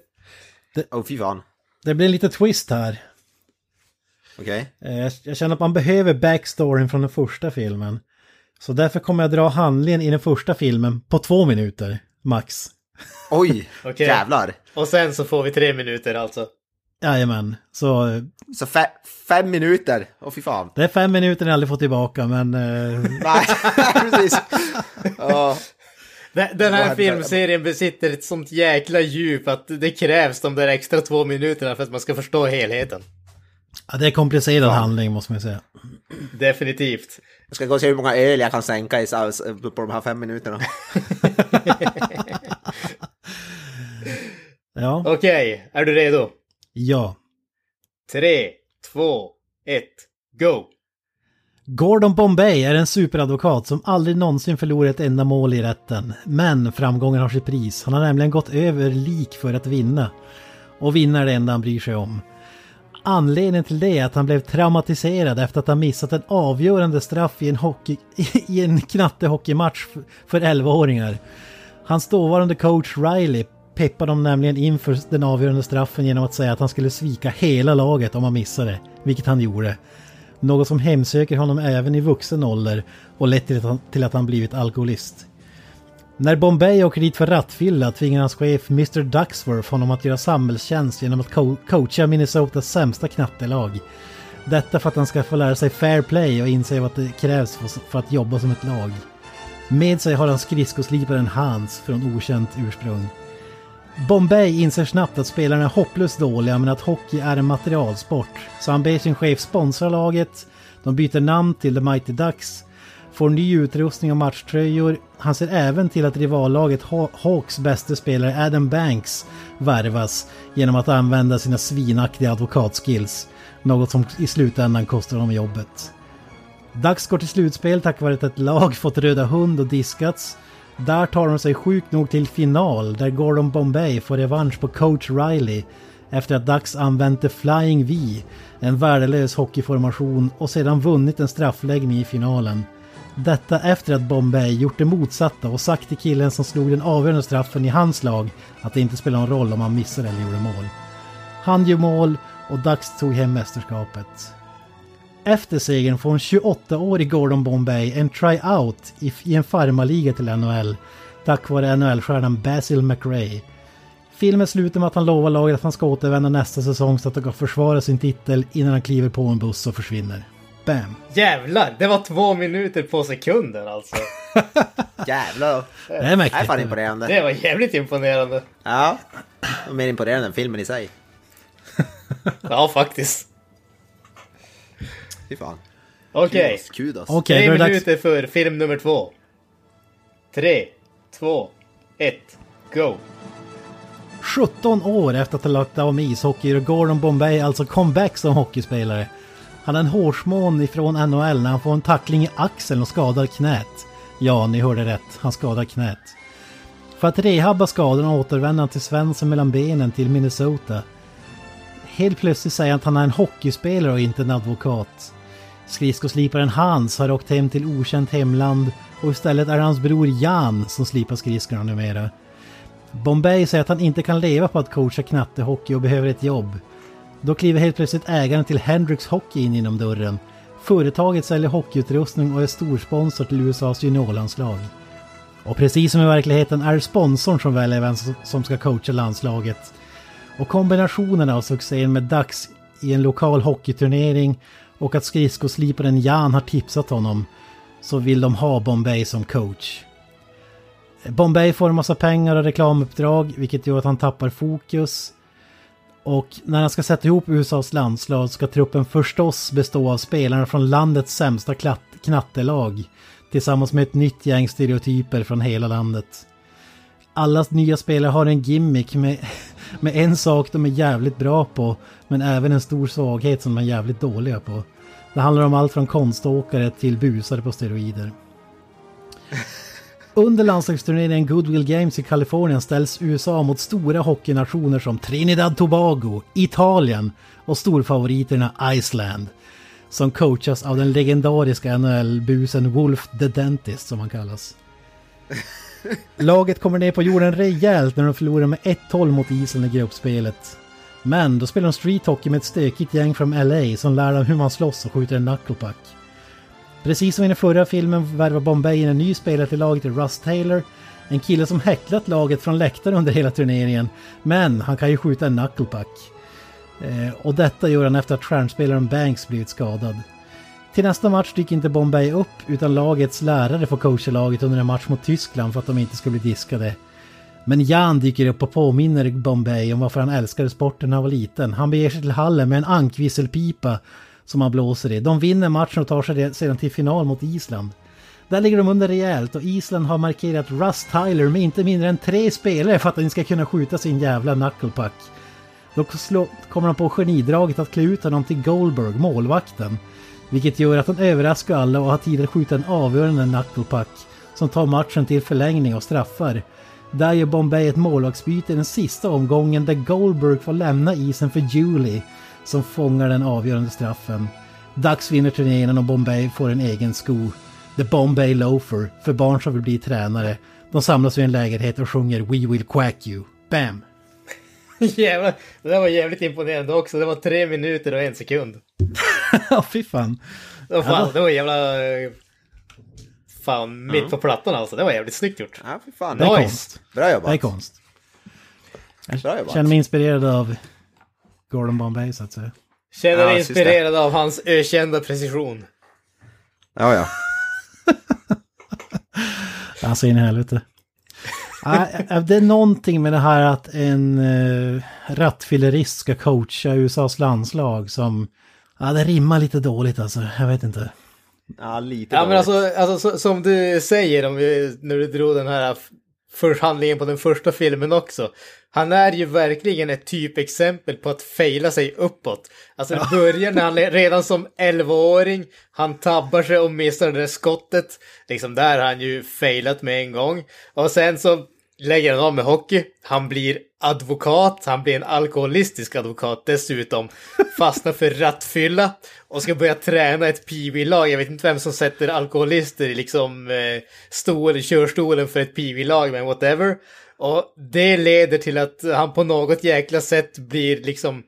Åh, oh, fy fan. Det blir lite twist här. Okej. Eh, Jag jag känner att man behöver backstoryn från den första filmen. Så därför kommer jag dra handlingen i den första filmen på två minuter, max. Oj, Okej. jävlar. Och sen så får vi tre minuter alltså. Jajamän, så Så fe fem minuter, åh fy fan. det är fem minuter ni aldrig får tillbaka men... eh, Nej, precis. Ja, Den här filmserien besitter ett sånt jäkla djup att det krävs de där extra två minuterna för att man ska förstå helheten. Ja, det är komplicerad handling måste man säga. Definitivt. jag ska gå och se hur många öl jag kan sänka i, saus- på de här fem minuterna. Ja, Okej, är du redo? ja. Tre, två, ett, go! Gordon Bombay är en superadvokat som aldrig någonsin förlorar ett enda mål i rätten. Men framgången har sitt pris. Han har nämligen gått över lik för att vinna. Och vinna är det enda han bryr sig om. Anledningen till det är att han blev traumatiserad efter att ha missat en avgörande straff i en, hockey, i en knattehockeymatch för 11-åringar. Hans dåvarande coach Riley peppade dem nämligen inför den avgörande straffen genom att säga att han skulle svika hela laget om han missade, vilket han gjorde. Något som hemsöker honom även i vuxen ålder och lett till att han, till att han blivit alkoholist. När Bombay åker dit för rattfylla tvingar hans chef Mr Ducksworth honom att göra samhällstjänst genom att co- coacha Minnesotas sämsta knattelag. Detta för att han ska få lära sig fair play och inse vad det krävs för, för att jobba som ett lag. Med sig har han skridskosliparen Hans från okänt ursprung. Bombay inser snabbt att spelarna är hopplöst dåliga men att hockey är en materialsport. Så han ber sin chef sponsra laget, de byter namn till The Mighty Ducks, får ny utrustning och matchtröjor. Han ser även till att rivallaget Hawks bästa spelare Adam Banks värvas genom att använda sina svinaktiga advokatskills. Något som i slutändan kostar honom jobbet. Dags går till slutspel tack vare att ett lag fått röda hund och diskats. Där tar de sig sjukt nog till final där Gordon Bombay får revansch på coach Riley efter att Dax använt The Flying V, en värdelös hockeyformation och sedan vunnit en straffläggning i finalen. Detta efter att Bombay gjort det motsatta och sagt till killen som slog den avgörande straffen i hans lag att det inte spelar någon roll om han missade eller gjorde mål. Han gjorde mål och Ducks tog hem mästerskapet. Efter segern får en 28-årig Gordon Bombay en tryout i, i en farmarliga till NHL tack vare NHL-stjärnan Basil McRae. Filmen slutar med att han lovar laget att han ska återvända nästa säsong så att de kan försvara sin titel innan han kliver på en buss och försvinner. Bam! Jävlar, det var två minuter på sekunden alltså. Jävlar. Det är Det är mäktigt. fan imponerande. Det var jävligt imponerande. Ja. Och mer imponerande än filmen i sig. Ja, faktiskt. Fy fan. Okej, Kudos. Okej, tre det dags. minuter för film nummer två. Tre, två, ett, go! 17 år efter att ha lagt av med ishockey gör Gordon Bombay alltså comeback som hockeyspelare. Han är en hårsmån ifrån NHL när han får en tackling i axeln och skadar knät. Ja, ni hörde rätt. Han skadar knät. För att rehabba skadorna återvänder han till Svensson mellan benen till Minnesota. Helt plötsligt säger han att han är en hockeyspelare och inte en advokat. Skridskosliparen Hans har åkt hem till okänt hemland och istället är det hans bror Jan som slipar skridskorna numera. Bombay säger att han inte kan leva på att coacha knattehockey och behöver ett jobb. Då kliver helt plötsligt ägaren till Hendrix Hockey in genom dörren. Företaget säljer hockeyutrustning och är storsponsor till USAs juniorlandslag. Och precis som i verkligheten är det sponsorn som väljer vem som ska coacha landslaget. Och kombinationen av succén med Dax i en lokal hockeyturnering och att skridskosliparen Jan har tipsat honom så vill de ha Bombay som coach. Bombay får en massa pengar och reklamuppdrag vilket gör att han tappar fokus. Och när han ska sätta ihop USAs landslag ska truppen förstås bestå av spelarna från landets sämsta knattelag tillsammans med ett nytt gäng stereotyper från hela landet. Alla nya spelare har en gimmick med, med en sak de är jävligt bra på men även en stor svaghet som de är jävligt dåliga på. Det handlar om allt från konståkare till busare på steroider. Under landslagsturneringen Goodwill Games i Kalifornien ställs USA mot stora hockeynationer som Trinidad Tobago, Italien och storfavoriterna Iceland. Som coachas av den legendariska NHL-busen Wolf the Dentist som han kallas. Laget kommer ner på jorden rejält när de förlorar med 1-12 mot Island i gruppspelet. Men då spelar de street hockey med ett stökigt gäng från LA som lär dem hur man slåss och skjuter en knucklepuck. Precis som i den förra filmen värvar Bombay in en ny spelare till laget, Russ Taylor. En kille som häcklat laget från läktaren under hela turneringen. Men han kan ju skjuta en knucklepuck. Eh, och detta gör han efter att stjärnspelaren Banks blivit skadad. Till nästa match dyker inte Bombay upp utan lagets lärare får coacha laget under en match mot Tyskland för att de inte ska bli diskade. Men Jan dyker upp och påminner Bombay om varför han älskade sporten när han var liten. Han beger sig till hallen med en ankvisselpipa som man blåser i. De vinner matchen och tar sig sedan till final mot Island. Där ligger de under rejält och Island har markerat Russ Tyler med inte mindre än tre spelare för att han ska kunna skjuta sin jävla knucklepuck. Då kommer de på genidraget att klä ut honom till Goldberg, målvakten. Vilket gör att han överraskar alla och har tid att skjuta en avgörande knucklepuck som tar matchen till förlängning och straffar. Där gör Bombay ett målvaktsbyte i den sista omgången där Goldberg får lämna isen för Julie som fångar den avgörande straffen. Dags vinner turneringen och Bombay får en egen sko. The Bombay Loafer för barn som vill bli tränare. De samlas vid en lägenhet och sjunger We will quack you. Bam! Jävlar, det där var jävligt imponerande också. Det var tre minuter och en sekund. Ja, fy fan. Det var, fan, det var jävla... eh, Fan, mitt på plattan alltså. Det var jävligt snyggt gjort. Ja, fy fan. Det är Nice. konst. Bra Det är jobbat. konst. Bra jobbat. Känner mig inspirerad av Gordon Bombay så att säga. Känner Ja, dig just det. inspirerad av hans ökända precision. Ja, ja. Alltså in i helvete. Det är någonting med det här att en uh, rattfyllerist ska coacha USAs landslag som... Ja, det rimmar lite dåligt alltså. Jag vet inte. Ja, lite Ja men dåligt. alltså, alltså så, som du säger om vi, när du drog den här förhandlingen på den första filmen också. Han är ju verkligen ett typexempel på att fejla sig uppåt. Alltså det börjar när han är redan som 11-åring, han tabbar sig och missar det där skottet. Liksom där har han ju failat med en gång. Och sen så lägger han av med hockey. Han blir advokat, han blir en alkoholistisk advokat dessutom. Fastnar för rattfylla och ska börja träna ett PV-lag. Jag vet inte vem som sätter alkoholister i liksom eh, stol, körstolen för ett PV-lag, men whatever. Och det leder till att han på något jäkla sätt blir liksom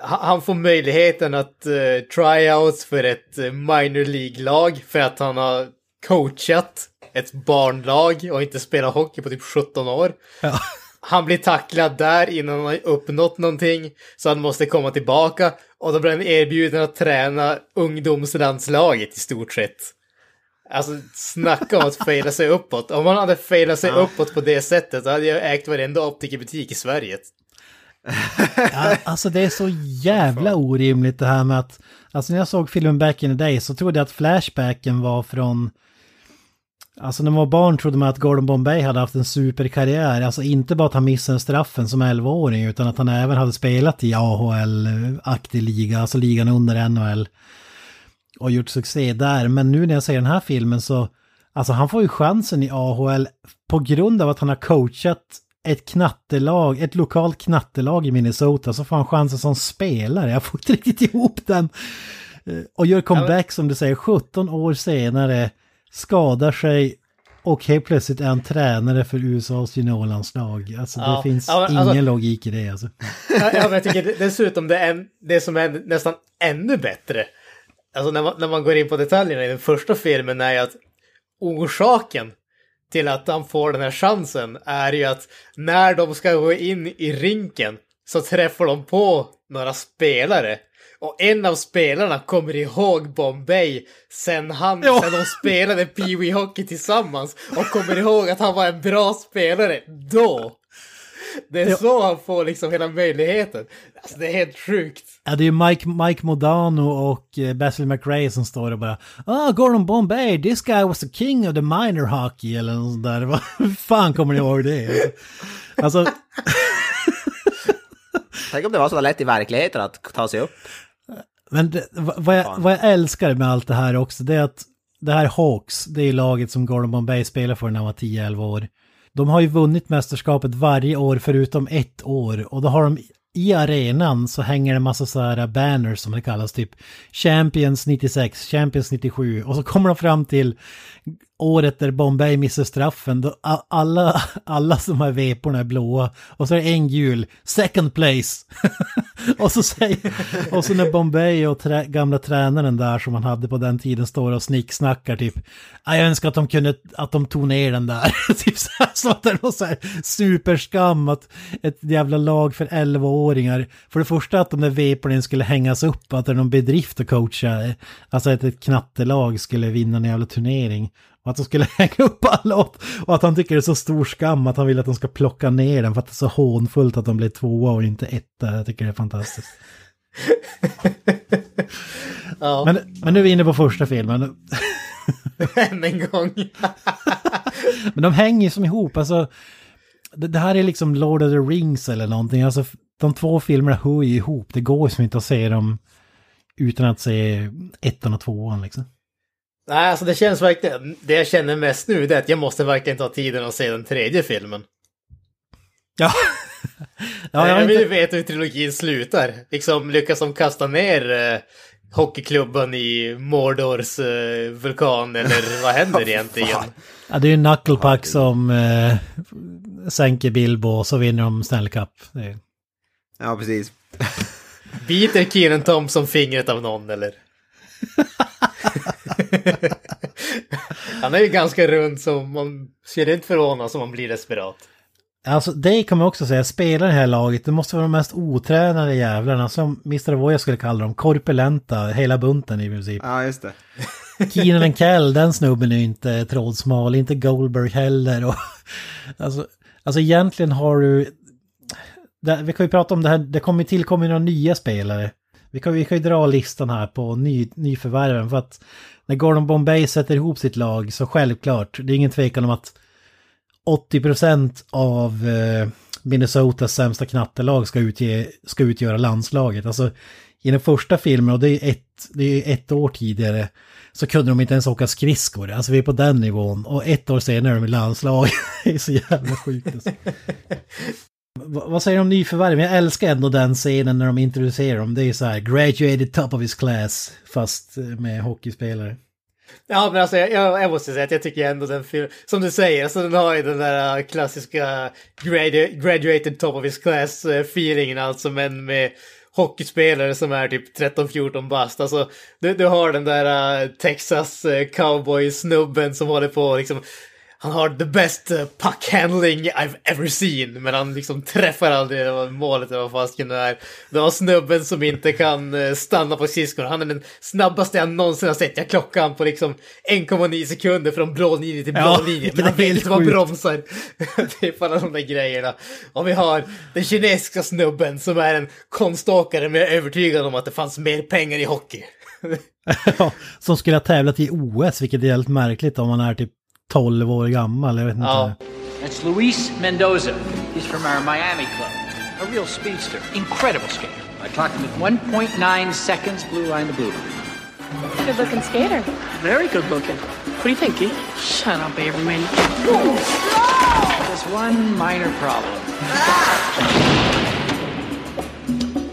han får möjligheten att uh, tryouts för ett uh, minor League-lag för att han har coachat ett barnlag och inte spelat hockey på typ 17 år. Ja. Han blir tacklad där innan han har uppnått någonting, så han måste komma tillbaka. Och då blir han erbjuden att träna ungdomslandslaget i stort sett. Alltså, snacka om att fejla sig uppåt. Om man hade failat sig uppåt på det sättet, då hade jag ägt varenda optikerbutik i Sverige. Ja, alltså det är så jävla orimligt det här med att... Alltså när jag såg filmen Back in the Day så trodde jag att Flashbacken var från... Alltså när man var barn trodde man att Gordon Bombay hade haft en superkarriär. Alltså inte bara att han missade straffen som 11-åring utan att han även hade spelat i AHL-aktig liga, alltså ligan under NHL. Och gjort succé där. Men nu när jag ser den här filmen så... Alltså han får ju chansen i AHL på grund av att han har coachat ett knattelag, ett lokalt knattelag i Minnesota så får han chansen som spelare. Jag får inte riktigt ihop den. Eh, Och gör comeback som du säger 17 år senare, skadar sig och helt plötsligt är han tränare för USAs juniorlandslag. Alltså det Ja, finns ja, men ingen alltså- logik i det alltså. Ja, men jag tycker dessutom det, är det som är nästan ännu bättre, alltså när man, när man går in på detaljerna i den första filmen är ju att orsaken till att han får den här chansen är ju att när de ska gå in i rinken så träffar de på några spelare. Och en av spelarna kommer ihåg Bombay sen, han, sen de spelade Pee Wee Hockey tillsammans och kommer ihåg att han var en bra spelare då. Det är så han får liksom hela möjligheten. Alltså det är helt sjukt. Ja, det är ju Mike, Mike Modano och eh, Basil McRae som står och bara Ah, Gordon Bombay, this guy was the king of the minor hockey eller något sånt där. Vad fan kommer ni ihåg det? Alltså, alltså Tänk om det var så lätt i verkligheten att ta sig upp. Men det, vad, vad jag, vad jag älskar med allt det här också, det är att det här Hawks, det är laget som Gordon Bombay spelade för när han var 10-11 år. De har ju vunnit mästerskapet varje år förutom ett år. Och då har de i arenan så hänger det en massa så här banners som det kallas, typ Champions 96, Champions 97 och så kommer de fram till året där Bombay missar straffen, då alla, alla som har veporna är blåa och så är det en gul, second place. och, så säger, och så när Bombay och trä, gamla tränaren där som han hade på den tiden står och snicksnackar typ, jag önskar att de kunde, att de tog ner den där. typ så här, så att det är någon så här superskam att ett jävla lag för 11-åringar, för det första att de där veporna skulle hängas upp, att det är någon bedrift att coacha, alltså att ett knattelag skulle vinna en jävla turnering. Att de skulle hänga upp alla upp. Och att han tycker det är så stor skam att han vill att de ska plocka ner den för att det är så hånfullt att de blev tvåa och inte etta. Jag tycker det är fantastiskt. Ja, Men, men nu är vi inne på första filmen. än en gång. Men de hänger ju som ihop. Alltså, det, det här är liksom Lord of the Rings eller någonting. Alltså, de två filmerna hör ju ihop. Det går ju som inte att se dem utan att se ettan och tvåan liksom. Nej, alltså det känns verkligen, det jag känner mest nu det är att jag måste verkligen ta tiden att se den tredje filmen. Ja. ja, jag vill inte... veta hur trilogin slutar. Liksom lyckas de kasta ner eh, hockeyklubban i Mordors eh, vulkan eller vad händer egentligen? Ja, det är ju Knucklepuck som eh, sänker Bilbo och så vinner de Stanley Cup. Det är... Ja, precis. Biter Keenan Thompson fingret av någon eller? Han är ju ganska rund så man ser inte förvånas om man blir desperat. Alltså det kan man också säga, spelar det här laget, det måste vara de mest otränade jävlarna som Mr. Avoya skulle kalla dem, korpulenta, hela bunten i princip. Ja, just det. Keenan Kell, den snubben är ju inte trådsmal, inte Goldberg heller. Och, alltså, alltså egentligen har du... Det, vi kan ju prata om det här, det kommer tillkommer några nya spelare. Vi kan, vi kan ju dra listan här på ny, nyförvärven för att när Gordon Bombay sätter ihop sitt lag så självklart, det är ingen tvekan om att 80% av eh, Minnesotas sämsta knattelag ska, utge, ska utgöra landslaget. Alltså i den första filmen, och det är ett, det är ett år tidigare, så kunde de inte ens åka skridskor. Alltså vi är på den nivån. Och ett år senare är de i landslag. det är så jävla sjukt. Alltså. Vad säger de om nyförvärv? Jag älskar ändå den scenen när de introducerar dem. Det är så här, graduated top of his class, fast med hockeyspelare. Ja, men alltså jag, jag, måste säga att jag tycker ändå den filmen, som du säger, alltså den har ju den där äh, klassiska gradu, graduated top of his class äh, feelingen alltså, men med hockeyspelare som är typ 13-14 bast. Alltså, du, du har den där äh, Texas cowboy-snubben som håller på liksom han har the best uh, puck handling I've ever seen, men han liksom träffar aldrig målet eller vad fasken det är. Du har snubben som inte kan uh, stanna på skridskorna. Han är den snabbaste jag någonsin har sett. Jag klockar han på liksom 1,9 sekunder från blå linje till blå Ja, linje. det Men han helt inte sjukt. bromsar. det är bara de där grejerna. Och vi har den kinesiska snubben som är en konståkare, men jag är övertygad om att det fanns mer pengar i hockey. Som skulle ha tävlat i OS, vilket är helt märkligt om man är typ 12 år gammal. Jag vet inte. Ja. That's Luis Mendoza. He's from our Miami club. A real speedster. Incredible skater. I clocked him at 1.9 seconds, blue line to blue line. Good looking skater. Very good looking. What do you think, Key? Shut up, Averman. Just one minor problem.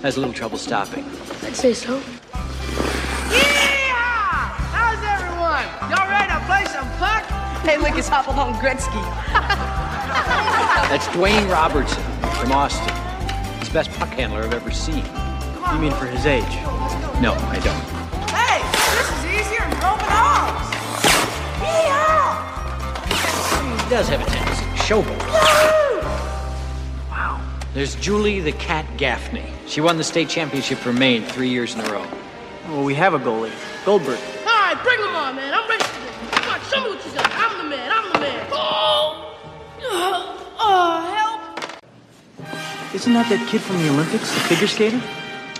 Has a little trouble stopping. I'd say so. How's everyone? Y'all Hey, look, it's Hopalong Gretzky. That's Dwayne Robertson from Austin. He's the best puck handler I've ever seen. You mean for his age? No, I don't. Hey, this is easier than Roman arms. He does have a tendency to showboat. Wow. There's Julie the Cat Gaffney. She won the state championship for Maine three years in a row. Well, we have a goalie, Goldberg. All right, bring him on, man. I'm ready for this. Come on, show me what you got. Isn't that that kid from the Olympics, the figure skater?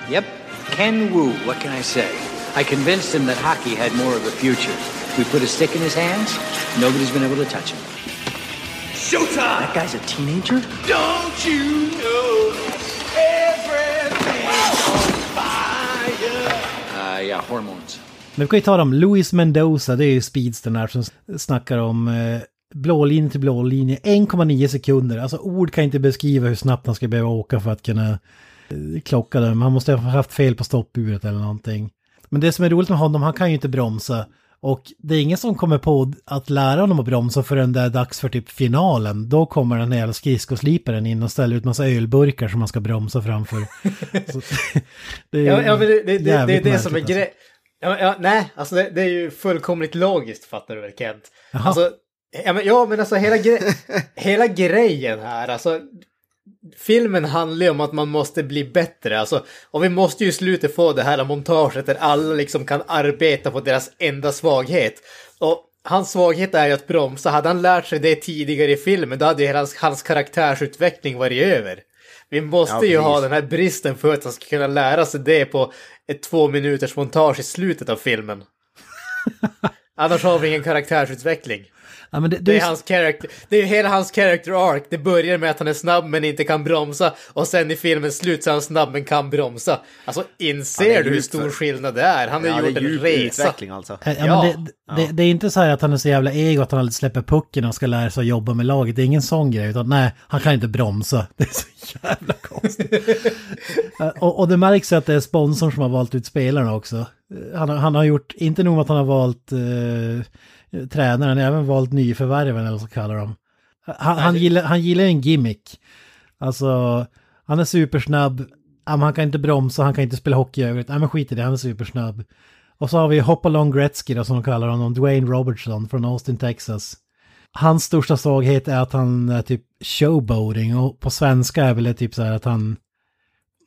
Yep, Ken Wu. What can I say? I convinced him that hockey had more of a future. We put a stick in his hands. Nobody's been able to touch him. Showtime! That guy's a teenager? Don't you know everything's on fire? Uh, yeah, hormones. Men vi kan ju ta dem. Luis Mendoza, det är ju speedstern här som snackar om eh, blå linje till blå linje. 1,9 sekunder. Alltså ord kan inte beskriva hur snabbt han ska behöva åka för att kunna eh, klocka dem. Han måste ha haft fel på stoppuret eller någonting. Men det som är roligt med honom, han kan ju inte bromsa. Och det är ingen som kommer på att lära honom att bromsa förrän det är dags för typ finalen. Då kommer den här jävla skridskosliparen in och ställer ut massa ölburkar som man ska bromsa framför. Så, det är Ja, ja men det, det, det, det är det som är märkligt, alltså. grejen. Ja, ja, nej, alltså det, det är ju fullkomligt logiskt fattar du väl Kent? Alltså, ja men, ja, men alltså hela, gre hela grejen här, alltså filmen handlar ju om att man måste bli bättre, alltså, och vi måste ju i slutet få det här montaget där alla liksom kan arbeta på deras enda svaghet. Och hans svaghet är ju att bromsa, hade han lärt sig det tidigare i filmen då hade ju hela hans, hans karaktärsutveckling varit över. Vi måste Ja, ju ha den här bristen för att han ska kunna lära sig det på ett två minuters montage i slutet av filmen. Annars har vi ingen karaktärsutveckling. Ja, men det, Det det är, hans character, det är ju hela hans character arc. Det börjar med att han är snabb men inte kan bromsa och sen i filmens slut så är han snabb men kan bromsa. Alltså inser du hur stor för- skillnad det är? Han har Ja, gjort en resa. utveckling alltså. Ja, Ja. men det, det, det är inte så här att han är så jävla ego att han aldrig släpper pucken och ska lära sig att jobba med laget. Det är ingen sån grej, utan nej, han kan inte bromsa. Det är så jävla konstigt. Eh, och, och det märks ju att det är sponsorn som har valt ut spelarna också. Eh, Han, har- han har gjort, inte nog med att han har valt eh, tränaren, även valt nyförvärven eller vad så kallar de. Han, han, gillar, han gillar en gimmick. Alltså, han är supersnabb, han kan inte bromsa, han kan inte spela hockey i övrigt. Nej men skit i det, han är supersnabb. Och så har vi Hopalong Gretzky då, som de kallar honom, Dwayne Robertson från Austin, Texas. Hans största svaghet är att han är typ showboating och på svenska är väl det typ så här att han...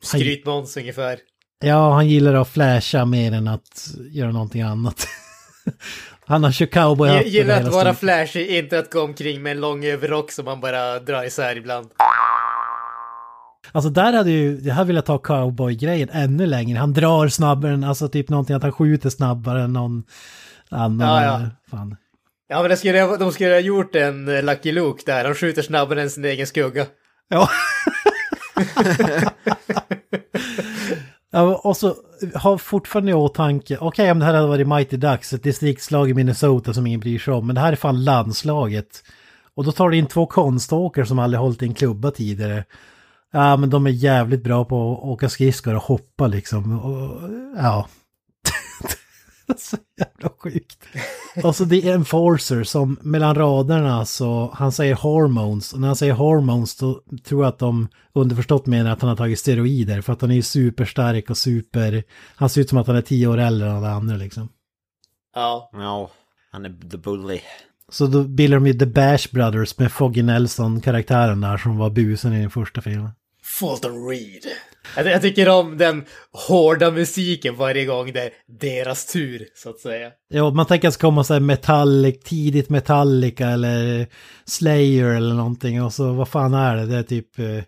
Skrytmåns ungefär. Ja, han gillar att flasha mer än att göra någonting annat. han har kört cowboyhatt G- Gillar att vara flashig, inte att gå omkring med en lång överrock som man bara drar isär ibland. Alltså där hade ju, jag hade velat ta cowboy-grejen ännu längre. Han drar snabbare än, alltså typ någonting att han skjuter snabbare än någon annan. Ja, ja. Fan. Ja men det skulle, de skulle ha gjort en eh, Lucky Luke där, han skjuter snabbare än sin egen skugga. Ja. Ja, och så har fortfarande i åtanke, okej om det här hade varit Mighty Ducks, ett distriktslag i Minnesota som ingen bryr sig om, men det här är fan landslaget. Och då tar det in två konståkare som aldrig hållit i en klubba tidigare. Ja, men de är jävligt bra på att åka skridskor och hoppa liksom. Och, ja. så jävla sjukt. Och så The Enforcer som mellan raderna så han säger hormones. Och när han säger hormones då tror jag att de underförstått menar att han har tagit steroider. För att han är ju superstark och super... Han ser ut som att han är tio år äldre än alla andra liksom. Ja. Ja, han är the bully. Så då bildar de ju The Bash Brothers med Foggy Nelson-karaktären där som var busen i den första filmen. Fulton Reed. Jag, jag tycker om den hårda musiken varje gång det är deras tur, så att säga. Ja, man tänker att det ska komma så här Metallic, tidigt Metallica eller Slayer eller någonting och så vad fan är det? Det är typ... Uh,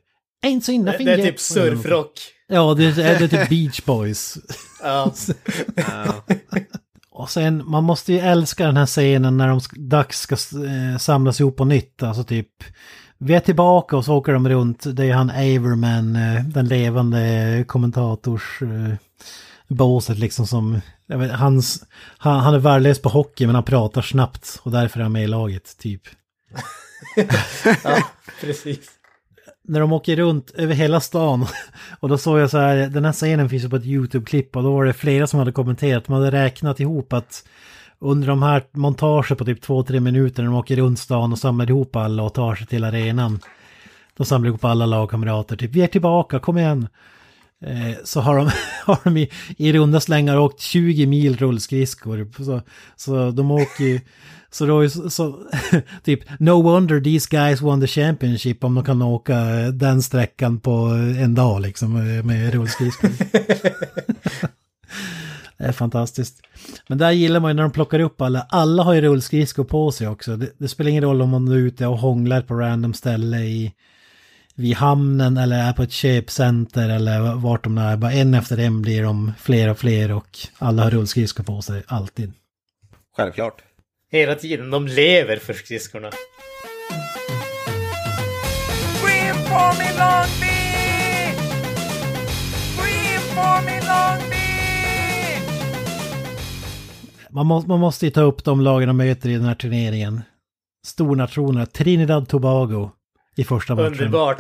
Ain't so det, det är typ surfrock. Ja, det är, det är typ Beach Boys. ja. Och sen, man måste ju älska den här scenen när de dags ska eh, samlas ihop på nytt. Alltså typ, vi är tillbaka och så åker de runt. Det är han Averman, eh, den levande kommentators... Eh, båset liksom som... Vet, hans, han, han är värdelös på hockey men han pratar snabbt och därför är han med i laget, typ. ja, precis när de åker runt över hela stan. Och då såg jag så här, den här scenen finns ju på ett YouTube-klipp och då var det flera som hade kommenterat. De hade räknat ihop att under de här montagen på typ två-tre minuter när de åker runt stan och samlar ihop alla och tar sig till arenan. De samlar ihop alla lagkamrater, typ vi är tillbaka, kom igen. Eh, så har de, har de i, i runda slängar åkt 20 mil rullskridskor. Så, så de åker ju så då är så, typ, no wonder these guys won the championship om de kan åka eh, den sträckan på en dag liksom eh, med rullskridskor. det är fantastiskt. Men där gillar man ju när de plockar upp alla, alla har ju rullskridskor på sig också. Det, det, spelar ingen roll om man är ute och hånglar på random ställe i vid hamnen eller är på ett köpcenter eller vart de är. Bara en efter en blir de fler och fler och alla har rullskridskor på sig, alltid. Självklart. Hela tiden. De lever för skridskorna. Scream for me Long Beach! Scream for me Long Beach! Man, må, man måste ju ta upp de lagen de möter i den här turneringen. Stornationerna, Trinidad Tobago i första matchen. Underbart.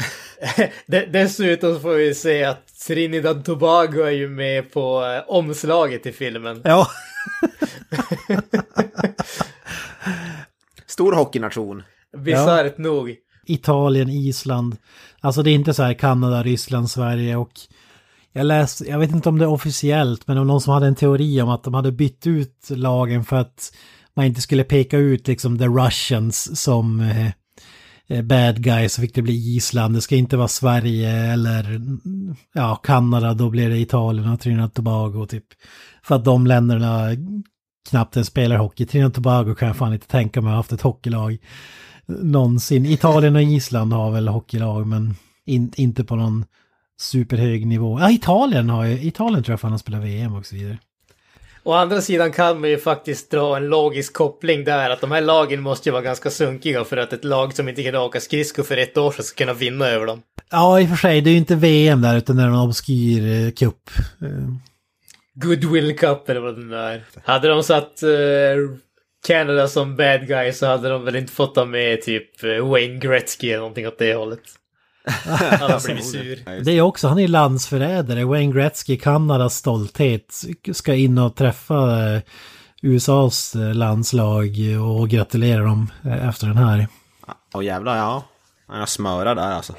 Dessutom får vi se att Trinidad Tobago är ju med på eh, omslaget i filmen. Ja. Stor hockeynation. Bisarrt ja. nog. Italien, Island. Alltså det är inte så här Kanada, Ryssland, Sverige och jag läste, jag vet inte om det är officiellt, men det var någon som hade en teori om att de hade bytt ut lagen för att man inte skulle peka ut liksom the Russians som eh, eh bad guys så fick det bli Island, det ska inte vara Sverige eller ja, Kanada, då blir det Italien och Trinidad Tobago typ. För att de länderna knappt ens spelar hockey. Trinidad Tobago kan jag fan inte tänka mig har haft ett hockeylag någonsin. Italien och Island har väl hockeylag men in, inte på någon superhög nivå. Ja, Italien har ju, Italien tror jag fan har spelat VM och så vidare. Å andra sidan kan man ju faktiskt dra en logisk koppling där att de här lagen måste ju vara ganska sunkiga för att ett lag som inte kunde åka skridskor för ett år sedan ska kunna vinna över dem. Ja, i och för sig, det är ju inte VM där utan det är en obskyr eh, cup. Eh, Goodwill Cup eller vad den är. Hade de satt uh, Canada som bad guy så hade de väl inte fått ta med typ uh, Wayne Gretzky eller någonting åt det hållet. Sur. Det är också, han är landsförrädare. Wayne Gretzky, Kanadas stolthet, ska in och träffa uh, USAs landslag och gratulera dem efter den här. Åh jävlar, ja. Han har smörat där alltså.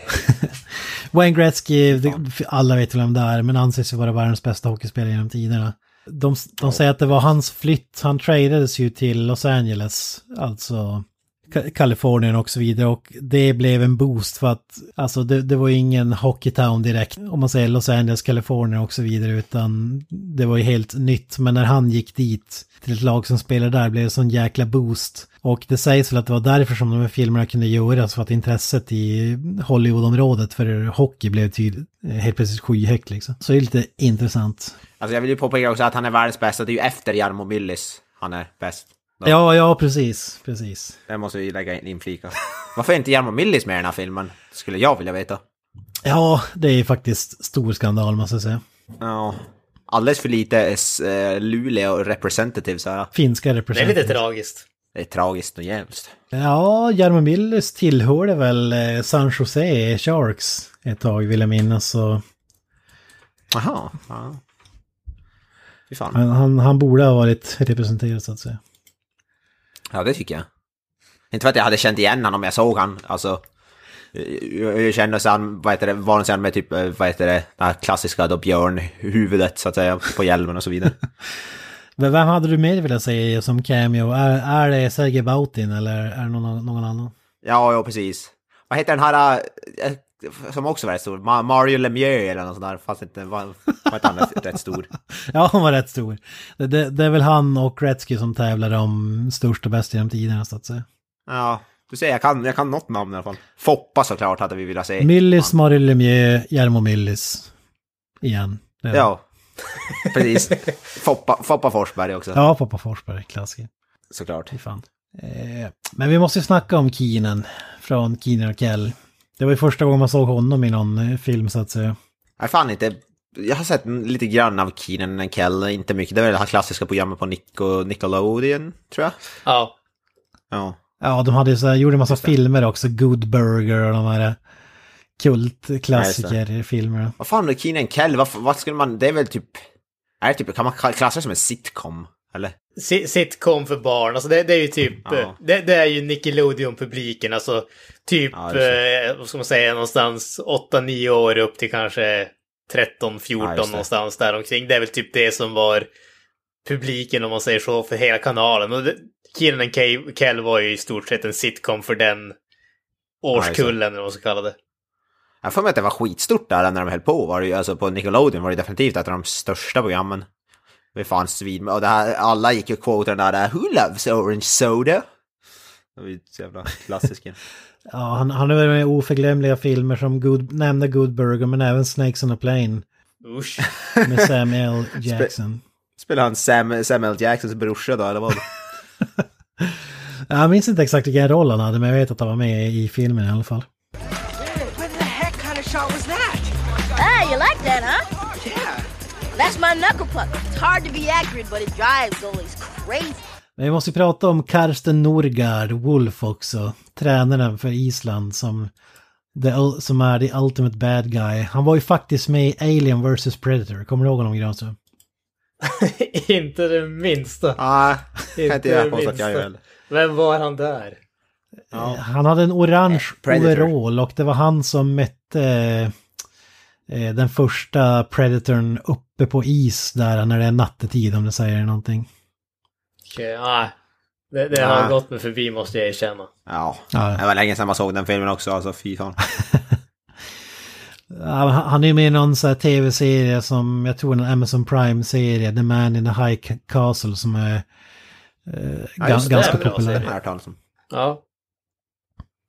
Wayne Gretzky, alla vet vem det är, men anses ju vara världens bästa hockeyspelare genom tiderna. De, de säger att det var hans flytt, han tradades ju till Los Angeles, alltså Kalifornien och så vidare och det blev en boost för att alltså det, det var ju ingen hockeytown direkt om man säger Los Angeles, Kalifornien och så vidare utan det var ju helt nytt men när han gick dit till ett lag som spelade där blev det sån jäkla boost och det sägs väl att det var därför som de här filmerna kunde göras för att intresset i Hollywoodområdet för hockey blev tydligt, helt plötsligt skyhögt liksom. Så det är lite intressant. Alltså jag vill ju påpeka också att han är världens bästa, det är ju efter Jarmo Myllys han är bäst. Då. Ja, ja, precis, precis. Det måste vi lägga in inflika. Varför är inte Jarmo Myllys med i den här filmen? Skulle jag vilja veta. Ja, det är faktiskt stor skandal måste jag säga. Ja. Alldeles för lite eh, Luleå så här. Finska Det är lite tragiskt. Det är tragiskt och jävligt. Ja, Jarmo Myllys tillhörde väl eh, San Jose Sharks ett tag vill jag minnas. Så Jaha. Ja. Han, han, han borde ha varit representerad så att säga. Ja, det tycker jag. Inte för att jag hade känt igen honom om jag såg han, alltså. Jag jag kände så han, vad heter det, van sig med typ, eh, vad heter det, det här klassiska då björnhuvudet så att säga, på hjälmen och så vidare. Men vem hade du mer velat säga som cameo? Är, är det Sergej Bautin eller är det någon, någon annan? Ja, ja, precis. Vad heter den här, eh, som också var rätt stor, Ma- Mario Lemieux eller något sånt där, fast inte, var, var inte han rätt, stor? Ja, han var rätt stor. Det, det, det är väl han och Gretzky som tävlar om störst och bäst genom tiderna så att säga. Ja, du ser, jag kan, jag kan något namn i alla fall. Foppa såklart hade vi velat se. Myllys, Mario Lemieux, Jarmo Myllys. Igen. Ja, precis. Foppa, Foppa Forsberg också, Ja, Poppa Forsberg, klassiker. såklart. Fy fan. Eh, men vi måste ju snacka om Keenan från Keenan och Kell. Det var ju första gången man såg honom i någon eh, film så att säga. Nej, fan inte. Jag har sett lite grann av Keenan and Kel, inte mycket. Det väl det här klassiska programmet på Nico, Nickelodeon, tror jag. Ja. Ja. Ja, de hade ju så här, gjorde en massa filmer också, Good Burger och de här kultklassiker-filmerna. Vad fan är Keenan and Kel? Vad, vad skulle man... Det är väl typ... Är det typ... Kan man klassa det som en sitcom? Eller? Si- Sitcom för barn, alltså det, det är ju typ, Ja. det, det är ju Nickelodeon-publiken, alltså typ, Ja, eh, vad ska man säga, någonstans 8-9 år upp till kanske 13-14 Ja, någonstans där omkring. Det är väl typ det som var publiken om man säger så för hela kanalen. Och det, Keenan and Ke- Kel var ju i stort sett en sitcom för den årskullen, eller vad man ska kalla det. Jag får mig att det var skitstort där när de höll på. Var det, alltså på Nickelodeon var det definitivt ett av de största programmen. Det var fan svin. Och det här, alla gick ju och quotade den där Who loves orange soda? Det var ju så jävla klassiker. Ja, han, han varit med i oförglömliga filmer som Good, nämnde Good Burger men även Snakes on a Plane Usch. med Sam L. Jackson. Spelar han Sam, Samuel Jacksons brorsa då, eller vad? Jag minns inte exakt vilken roll han hade men jag vet att han var med i filmen i alla fall. My knuckle puck. It's hard to be accurate, but it drives goalies crazy. Men vi måste prata om Karsten Norgard Wolf också. Tränaren för Island som, the, som är the ultimate bad guy. Han var ju faktiskt med i Alien vs Predator. Kommer du ihåg honom Granström? inte det minsta. Nej, kan inte jag det påstå att jag minsta. gör heller. Vem var han där? Han hade en orange Predator. overall och det var han som mätte eh, den första Predatorn uppe på is där när det är nattetid om det säger någonting. Okej, nej. Det, det har Nej. gått mig förbi måste jag erkänna. Ja, Ja. det var länge sedan man såg den filmen också, alltså fy fan. Ja, han- är med i någon så här tv-serie som, jag tror en Amazon Prime-serie, The Man in the High Castle som är eh, Ja, ga- just det, ganska populär. Ja.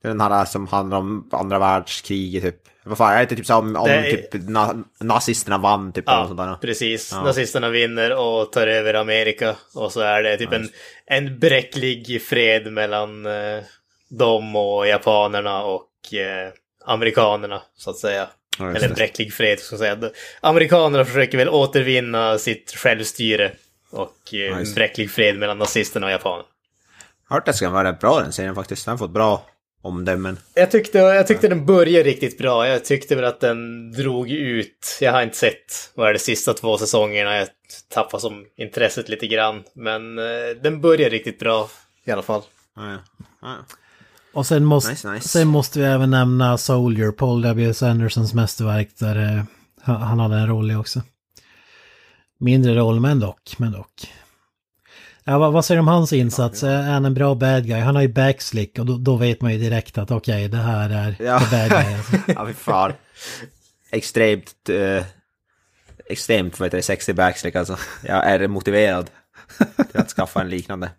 Det är Den här som handlar om andra världskriget typ. Vad fan, är det typ så om, om är- typ na nazisterna vann typ Ja, sånt där? precis. Ja. Nazisterna vinner och tar över Amerika. Och så är det typ en, en bräcklig fred mellan eh, dem och japanerna och eh, amerikanerna, så att säga. Ja, Eller en bräcklig fred, ska jag säga. Amerikanerna försöker väl återvinna sitt självstyre. Och eh, det. bräcklig fred mellan nazisterna och japanerna. Jag har hört att det ska vara rätt bra den serien faktiskt. Den har fått bra omdömen. Jag tyckte, jag tyckte den började riktigt bra. Jag tyckte väl att den drog ut. Jag har inte sett, vad är det, sista två säsongerna. Jag tappade som intresset lite grann. Men eh, den började riktigt bra i alla fall. Ja, ja. Ja, ja. Och sen måste, Nice, nice. sen måste vi även nämna Soldier, Paul W.S. Andersons mästerverk där eh, han, han hade en roll i också. Mindre roll men dock, men dock. Ja, vad, vad säger du om hans insats? Är han en bra bad guy? Han har ju backslick och då, då vet man ju direkt att okej, det här är Ja. the bad guy. Alltså. ja, fy fan. Extremt... Eh, extremt, vad heter det, sexy backslick alltså. Jag är motiverad till att skaffa en liknande.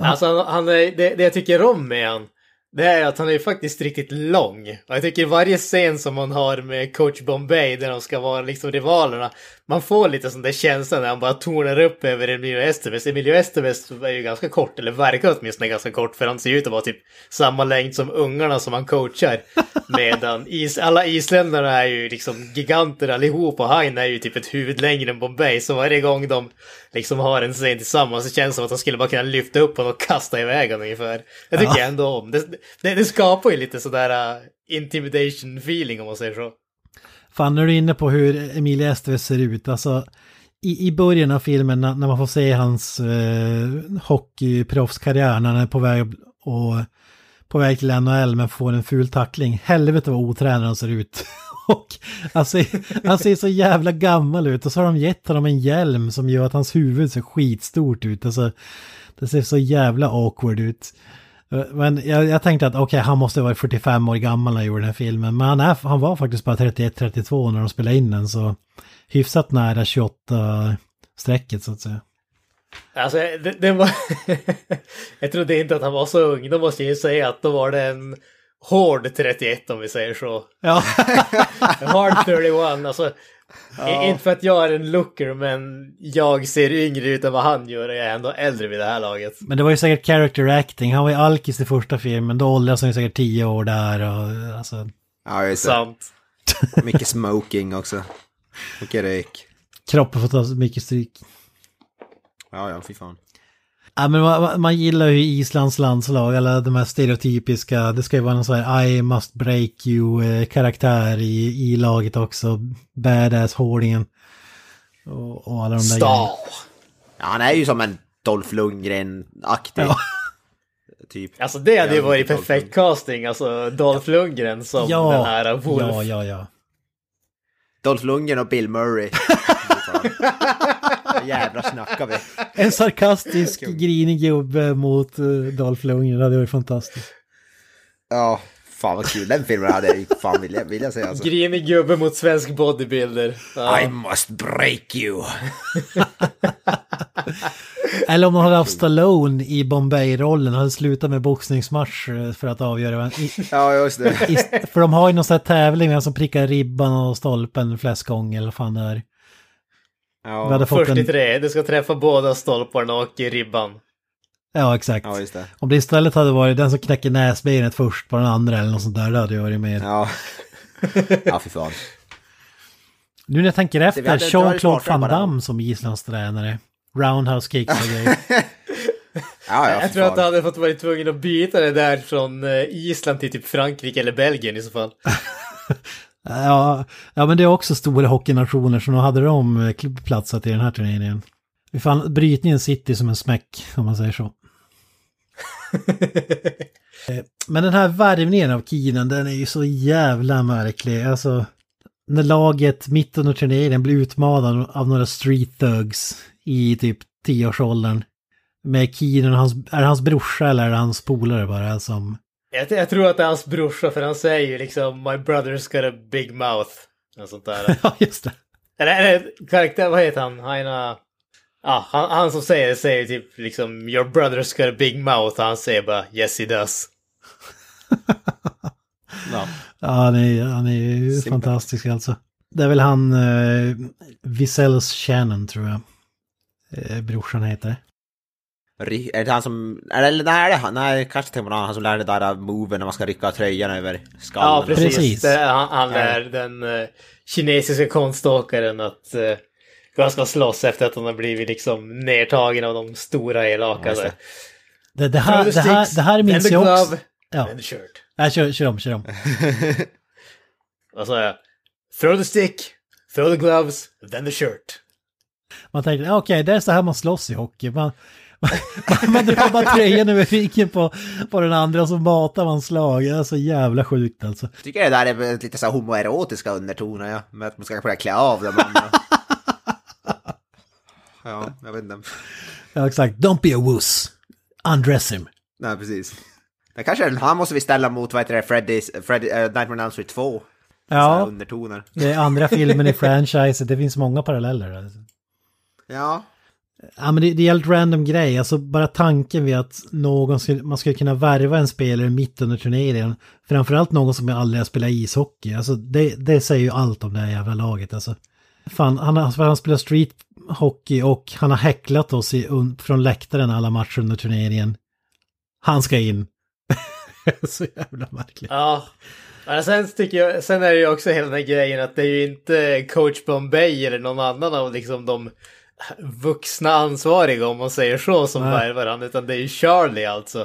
Alltså han, han är, det, det jag tycker om med han, Det är att han är faktiskt riktigt lång. Och jag tycker varje scen som man har med coach Bombay där de ska vara liksom rivalerna, man får lite sån där känsla när han bara tornar upp över Emilio Estevez. Emilio Estevez är ju ganska kort, eller verkar åtminstone ganska kort, för han ser ut att vara typ samma längd som ungarna som han coachar. Medan is alla isländarna är ju liksom giganter allihop och han är ju typ ett huvud längre än Bombay. Så varje gång de liksom har en scen tillsammans så känns det som att de skulle bara kunna lyfta upp honom och kasta iväg honom ungefär. Det tycker Ja. ändå om. Det, det, det skapar ju lite sådär uh, intimidation feeling om man säger så. Fan, nu är du inne på hur Emilia Estevez ser ut, alltså i, i början av filmen när, när man får se hans eh, hockeyproffskarriär när han är på väg och på väg till NHL men får en ful tackling. Helvete vad otränad han ser ut. och han ser, han ser så jävla gammal ut och så har de gett honom en hjälm som gör att hans huvud ser skitstort ut. Alltså, det ser så jävla awkward ut. Men jag, jag tänkte att okej, han måste vara 45 år gammal när han gjorde den här filmen. Men han, är, han var faktiskt bara 31-32 när de spelade in den. Så hyfsat nära 28-strecket så att säga. Alltså, det, det var... jag trodde inte att han var så ung. Då måste jag ju säga att då var det en hård 31 om vi säger så. Ja. Hard 31, alltså. Ja. Inte för att jag är en looker, men jag ser yngre ut än vad han gör och jag är ändå äldre vid det här laget. Men det var ju säkert character acting. Han var ju alkis i första filmen. Då åldrades han ju säkert 10 år där och alltså... Ja, just det. Sant. Mycket smoking också. Mycket rök. Kroppen får ta mycket stryk. Ja, ja, fy fan. Ja, men man, man gillar ju Islands landslag, eller de här stereotypiska, det ska ju vara någon sån här I must break you-karaktär i, i laget också. Badass-hårdingen. Och, och alla de där Stahl. Ja, han är ju som en Dolph Lundgren-aktig. Ja. Typ. Alltså det hade ju varit Dolph perfekt casting, alltså Dolph Lundgren som Ja, den här Wolf. ja, ja, ja. Dolph Lundgren och Bill Murray. Jävlar snackar vi. En sarkastisk, grinig gubbe mot uh, Dolph Lundgren, det hade varit fantastiskt. Ja, fan vad kul. Den filmen hade jag ju fan vilja, vilja säga alltså. Grinig gubbe mot svensk bodybuilder. Ja. I must break you. Eller om de hade haft Stallone i Bombay-rollen, hade slutat med boxningsmatch eh, för att avgöra. vem- I, Ja, just det. i, för de har ju någon sån här tävling, vem som prickar ribban och stolpen flest gånger, eller fan det är. Ja, Vi hade fått en- 43, du ska träffa båda stolparna och ribban. Ja, exakt. Ja, just det. Om det istället hade varit den som knäcker näsbenet först på den andra eller något sånt där, det hade ju varit mer. Ja. Ja, fy fan. Nu när jag tänker efter, det Jean-Claude Van. Damme som Islands tränare. Roundhouse kicks och grejer. Ja, ja, jag tror att du hade fått vara tvungen att byta det där från eh, Island till typ Frankrike eller Belgien i så fall. Ja, ja, men det är också stora hockeynationer så nu hade de eh, platsat i den här turneringen. Vi fann, brytningen sitter som en smäck, om man säger så. Eh, men den här värvningen av Keenan, den är ju så jävla märklig. Alltså, när laget mitt under turneringen blir utmanad av några street thugs i typ tioårsåldern. Med Keenan, hans, är det hans brorsa eller är det hans polare bara som... Jag, jag tror att det är hans brorsa för han säger ju liksom My brother's got a big mouth. Och sånt där. Ja, just det. eller, eller karaktär, vad heter han? Han, ja, han, han som säger det säger typ liksom Your brother's got a big mouth. Och han säger bara Yes he does. Ja. Ja, han är, han är ju fantastisk alltså. Det är väl han, eh, Visells Shannon tror jag. Eh, brorsan heter. Är det han som... Eller nej, är det han? Nej, kanske tänker man han som lär det där moven när man ska rycka tröjan över skallen. Ja, precis. Precis. Det, han, han Ja. är den eh, kinesiska konståkaren att uh, han ska slåss efter att han har blivit liksom nedtagen av de stora elaka. Ja, det. Det, det, här, det, här, det här minns jag också. Ja, then the shirt. Nej, kör, kör om, kör om. Vad sa jag? Throw the stick, throw the gloves, then the shirt. Man tänkte, ja, okej, det är så här man slåss i hockey. Man, man, drar bara tröjan över ryggen på, på den andra och så matar man slag. Det är så jävla sjukt alltså. Jag tycker det där är lite så här homoerotiska undertoner, ja. Med att man ska börja klä av dem. Ja, jag vet inte. Ja, exakt. Don't be a wuss. Undress him. Nej, precis. Det kanske är, han måste vi ställa mot, vad heter det, Freddy's, Freddy, uh, Nightmare on Elm Street 2. Så här Ja, undertoner. det är andra filmen i franchise. Det finns många paralleller. Alltså. Ja. Ja men det, det är helt random grej, alltså bara tanken vid att någon skulle, man skulle kunna värva en spelare mitt under turneringen. Framförallt någon som aldrig har spelat ishockey, alltså det, det säger ju allt om det här jävla laget alltså. Fan, han, har- han spelar street hockey och han har häcklat oss i, un, från läktaren alla matcher under turneringen. Han ska in. Så jävla märkligt. Ja. Men sen, tycker jag, sen är det ju också hela den här grejen att det är ju inte coach Bombay eller någon annan av liksom de vuxna ansvariga om man säger så som värvar han, utan det är ju Charlie alltså.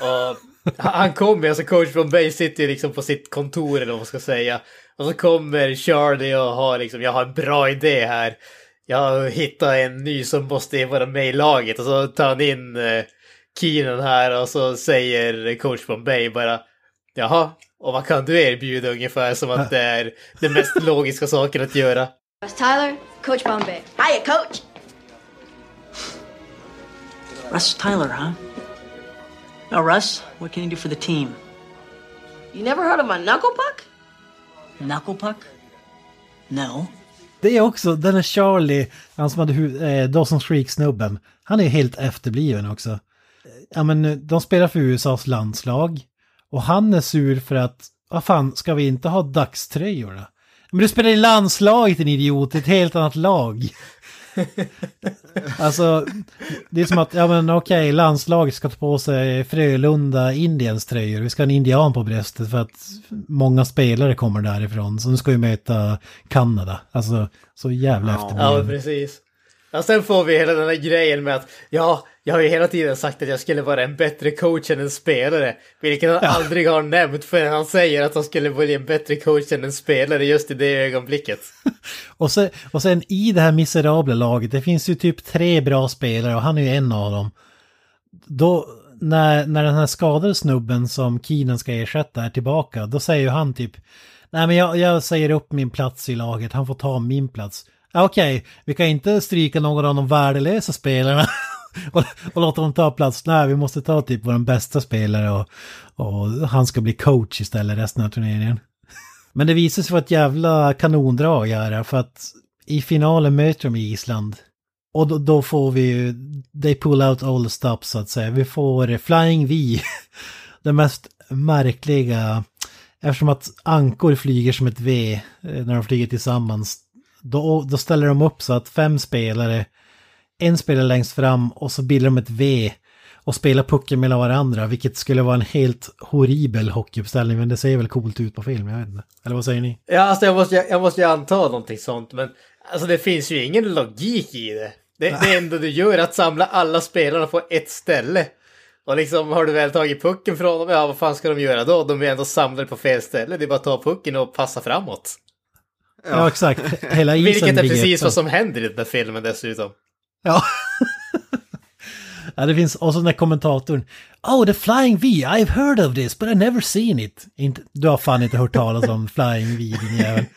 Och han kommer, alltså coach Bombay sitter ju liksom på sitt kontor eller vad man ska säga. Och så kommer Charlie och har liksom, jag har en bra idé här. Jag har hittat en ny som måste vara med i laget och så tar han in eh, Keenan här och så säger coach Bombay bara Jaha, och vad kan du erbjuda ungefär som att det är den mest logiska saken att göra? Russ Tyler, Coach Bombay. Hiya, Coach. Russ Tyler, huh? Now, Russ, what can you do for the team? You never heard of my knuckle puck? Knuckle puck? No. Det är också, den är Charlie, han som hade eh, Dawson's Creek-snubben. Han är helt efterbliven också. Ja men eh, de spelar för USAs landslag. Och han är sur för att, vad fan, ska vi inte ha dagströjor då? Men du spelar i landslaget din idiot, ett helt annat lag. alltså, det är som att, ja men okej, landslaget ska ta på sig Frölunda Indiens tröjor. Vi ska ha en indian på bröstet för att många spelare kommer därifrån. Så nu ska vi möta Kanada. Alltså, så jävla Ja, efterbliven. precis. Ja, sen får vi hela den här grejen med att ja, jag har ju hela tiden sagt att jag skulle vara en bättre coach än en spelare. Vilket han aldrig har nämnt för han säger att han skulle bli en bättre coach än en spelare just i det ögonblicket. Och, så, och sen i det här miserabla laget, det finns ju typ tre bra spelare och han är ju en av dem. Då, när, när den här skadade snubben som Keenan ska ersätta är tillbaka, då säger ju han typ Nej men jag, jag säger upp min plats i laget, han får ta min plats okej, Okej, vi kan inte stryka någon av de värdelösa spelarna och, och låta dem ta plats. Nej, vi måste ta typ vår bästa spelare och, och han ska bli coach istället resten av turneringen. Men det visar sig vara ett jävla kanondrag här, för att i finalen möter de Island. Och då, då får vi ju, they pull out all the stops så att säga. Vi får eh, Flying V, det mest märkliga, eftersom att ankor flyger som ett V eh, när de flyger tillsammans. Då, då ställer de upp så att fem spelare, en spelare längst fram och så bildar de ett V och spelar pucken mellan varandra, vilket skulle vara en helt horribel hockeyuppställning, men det ser väl coolt ut på film, jag vet inte. Eller vad säger ni? Ja, alltså jag måste, jag måste ju anta någonting sånt, men alltså det finns ju ingen logik i det. Det, det enda du gör är att samla alla spelarna på ett ställe. Och liksom har du väl tagit pucken från dem, ja vad fan ska de göra då? De är ändå samlade på fel ställe, det är bara att ta pucken och passa framåt. Ja, exakt. Hela isen Vilket är precis vad som händer i den där filmen dessutom. Ja. ja, det finns, och så den där kommentatorn. Oh, the Flying V, I've heard of this, but I've never seen it. Inte, du har fan inte hört talas om Flying V, din jävel.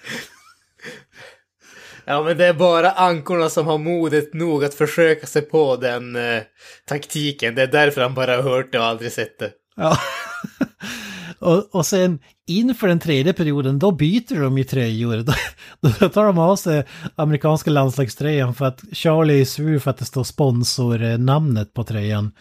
Ja, men det är bara ankorna som har modet nog att försöka sig på den eh, taktiken. Det är därför han bara har hört det och aldrig sett det. Ja. och, och sen inför den tredje perioden, då byter de ju tröjor. Då, då tar de av sig amerikanska landslagströjan för att Charlie är sur för att det står sponsornamnet på tröjan.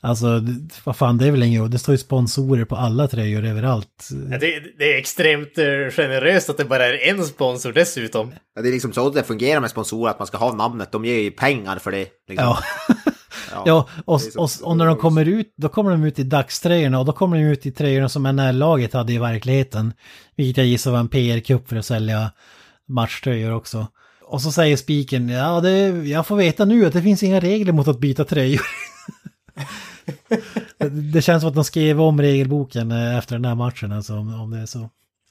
Alltså, vad fan, det är väl inget, det står ju sponsorer på alla tröjor överallt. Ja, det, det är extremt eh, generöst att det bara är en sponsor dessutom. Ja, det är liksom så det fungerar med sponsorer, att man ska ha namnet. De ger ju pengar för det. Liksom. Ja. Ja, och, och, och när de kommer ut, då kommer de ut i dagströjorna och då kommer de ut i tröjorna som NR-laget hade i verkligheten. Vilket jag gissar var en PR-kupp för att sälja matchtröjor också. Och så säger spiken, ja det, jag får veta nu att det finns inga regler mot att byta tröjor. det, känns som att de skrev om regelboken eh, efter den här matchen, alltså om, om det är så.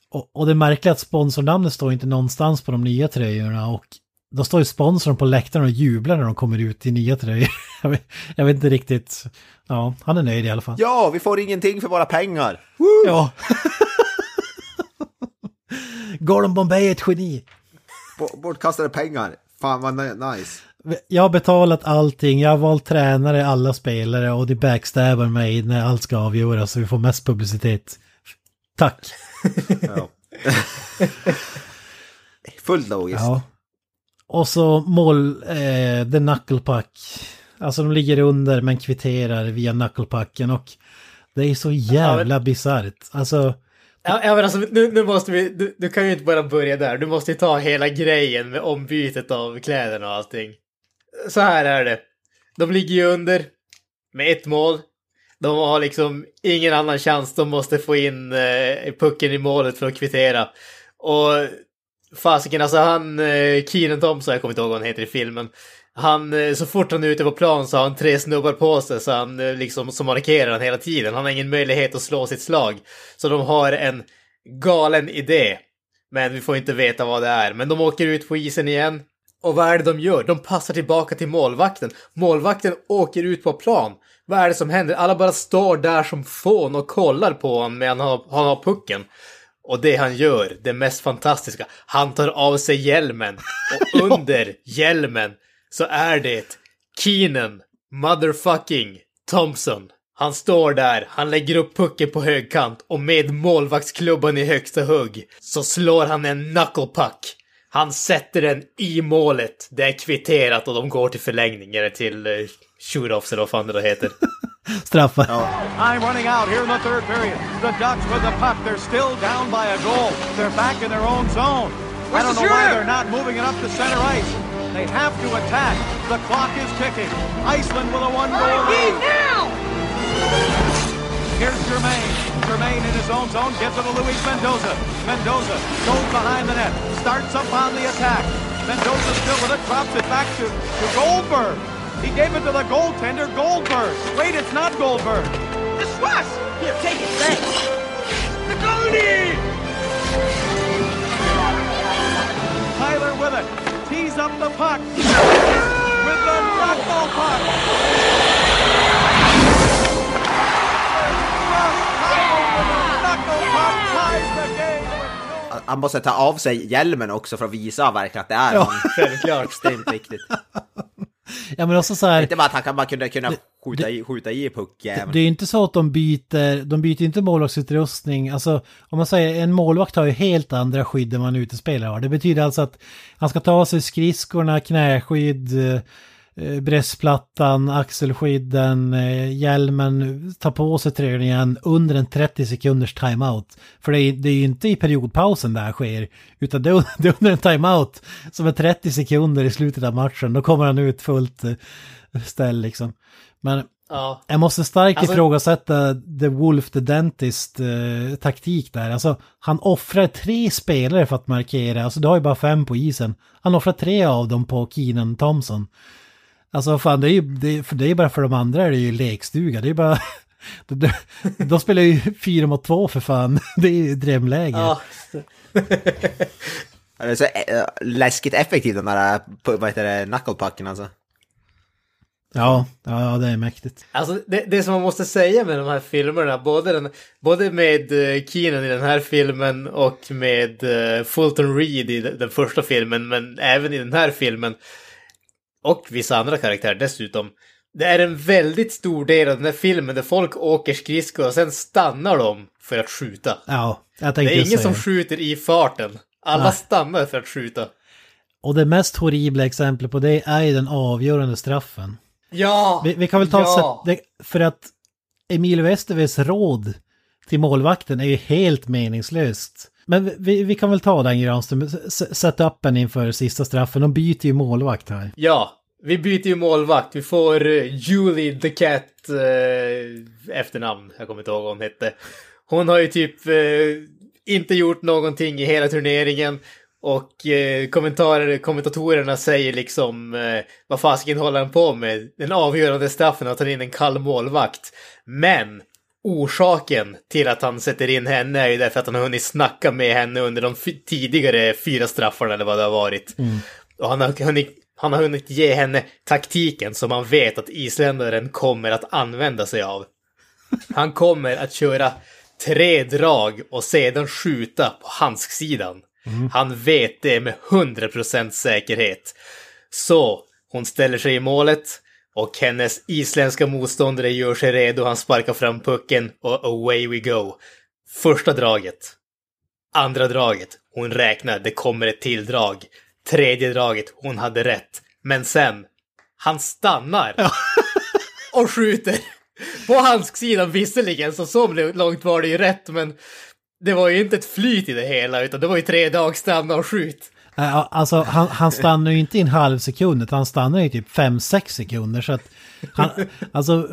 Och, och det märkliga är att sponsornamnet står inte någonstans på de nya tröjorna och då står ju sponsorn på läktaren och jublar när de kommer ut i nya tröjor. Jag vet, jag vet inte riktigt. Ja, han är nöjd i alla fall. Ja, vi får ingenting för våra pengar! Ja. Gordon Bombay är ett geni. B- bortkastade pengar. Fan vad ni- nice. Jag har betalat allting, jag har valt tränare, alla spelare och det backstabbar mig när allt ska avgöras så vi får mest publicitet. Tack. Ja. Fullt logiskt. Ja. Och så mål, eh, the knuckle puck. Alltså de ligger under men kvitterar via knucklepucken och det är så jävla Ja, bisarrt. Alltså, Ja, ja men alltså nu, nu måste vi, du, du kan ju inte bara börja där. Du måste ju ta hela grejen med ombytet av kläderna och allting. Så här är det. De ligger ju under med ett mål. De har liksom ingen annan chans. De måste få in eh, pucken i målet för att kvittera. Och fasiken, alltså han, eh, Keenan Thompson, jag kommer inte ihåg vad han heter i filmen. Han, eh, så fort han är ute på plan så har han tre snubbar på sig så han eh, liksom, som markerar han hela tiden. Han har ingen möjlighet att slå sitt slag. Så de har en galen idé. Men vi får inte veta vad det är. Men de åker ut på isen igen. Och vad är det de gör? De passar tillbaka till målvakten. Målvakten åker ut på plan. Vad är det som händer? Alla bara står där som fån och kollar på honom medan han har, han har pucken. Och det han gör, det mest fantastiska, han tar av sig hjälmen. Och under hjälmen så är det Keenan motherfucking Thompson. Han står där, han lägger upp pucken på högkant och med målvaktsklubban i högsta hugg så slår han en knucklepuck. Han sätter den i målet. Det är kvitterat och de går till förlängning eller till uh, shoot-offs eller vad fan det då heter. straffar. Time oh. running out here in the third period. The Ducks with the puck. They're still down by a goal. They're back in their own zone. I don't the know why they're not moving it up to center ice. They have to attack. The clock is ticking. Iceland with a one-goal lead. now! Here's Germain. Germain in his own zone gives it to Luis Mendoza. Mendoza goes behind the net. Starts up on the attack. Mendoza still with it. Drops it back to, to Goldberg. He gave it to the goaltender, Goldberg. Wait, it's not Goldberg. It's Russ! Here, take it, thanks! The goalie! Tyler with it. Tees up the puck. With the knuckle puck. Russ Tyler with the knuckle puck ties the game. Han måste ta av sig hjälmen också för att visa verkligen att det är Ja. han. Självklart. Extremt viktigt. Ja men också så här, Inte bara att han kan, man kunde kunna skjuta, i, skjuta i puckjäveln. det är ju inte så att de byter, de byter inte målvaktsutrustning. Alltså om man säger en målvakt har ju helt andra skydd än vad en utespelare har. Det betyder alltså att han ska ta av sig skridskorna, knäskydd, eh, bröstplattan, axelskydden, eh, hjälmen, ta på sig tröjan igen under en 30 sekunders timeout. För det är, det är ju inte i periodpausen det här sker, utan det är, det är under en timeout som är 30 sekunder i slutet av matchen. Då kommer han ut fullt eh, ställ liksom. Men Ja. jag måste starkt Alltså- ifrågasätta The Wolf the Dentist eh, taktik där. Alltså han offrar tre spelare för att markera. Alltså du har ju bara fem på isen. Han offrar tre av dem på Keenan Thompson. Alltså fan det är ju, det, för det är bara för de andra är det ju lekstuga. Det är bara... De, de spelar ju fyra mot två för fan. Det är ju drömläge. Ja. Det är så äh, läskigt effektivt den där, pu- vad heter det, knucklepucken alltså. Ja, ja, det är mäktigt. Alltså det, det som man måste säga med de här filmerna, både, den, både med uh, Keenan i den här filmen och med eh, Fulton Reed i den, den första filmen, men även i den här filmen och vissa andra karaktärer dessutom. Det är en väldigt stor del av den här filmen där folk åker skridskor och sen stannar de för att skjuta. Ja, jag Det tänkte är just ingen som skjuter i farten. Alla Nej. stannar för att skjuta. Och det mest horribla exemplet på det är ju den avgörande straffen. Ja! Vi, vi kan väl ta ja. det, för att Emil Westerves råd till målvakten är ju helt meningslöst. Men vi, vi kan väl ta den Granström, setupen inför sista straffen, de byter ju målvakt här. Ja, vi byter ju målvakt. Vi får uh, Julie the Cat uh, efternamn. Jag kommer inte ihåg vad hon hette. Hon har ju typ eh, inte gjort någonting i hela turneringen. Och kommentarer, kommentatorerna säger liksom uh, vad fasiken håller han på med? Den avgörande straffen att ta in en kall målvakt. Men orsaken till att han sätter in henne är ju därför att han har hunnit snacka med henne under de tidigare fyra straffarna eller vad det har varit. Och han har, hunnit, han har hunnit ge henne taktiken som han vet att isländaren kommer att använda sig av. Han kommer att köra tre drag och sedan skjuta på handsksidan. Han vet det med 100% säkerhet. Så hon ställer sig i målet och hennes isländska motståndare gör sig redo. Han sparkar fram pucken och away we go. Första draget. Andra draget. Hon räknar, det kommer ett till drag. Tredje draget, hon hade rätt. Men sen, han stannar. och skjuter. På handsksidan visserligen, så så långt var det ju rätt, men det var ju inte ett flyt i det hela, utan det var ju tre dags stanna och skjut. Eh, alltså han, han stannar ju inte i en halv sekund, utan han stannar i typ 5-6 sekunder. Så att han, alltså,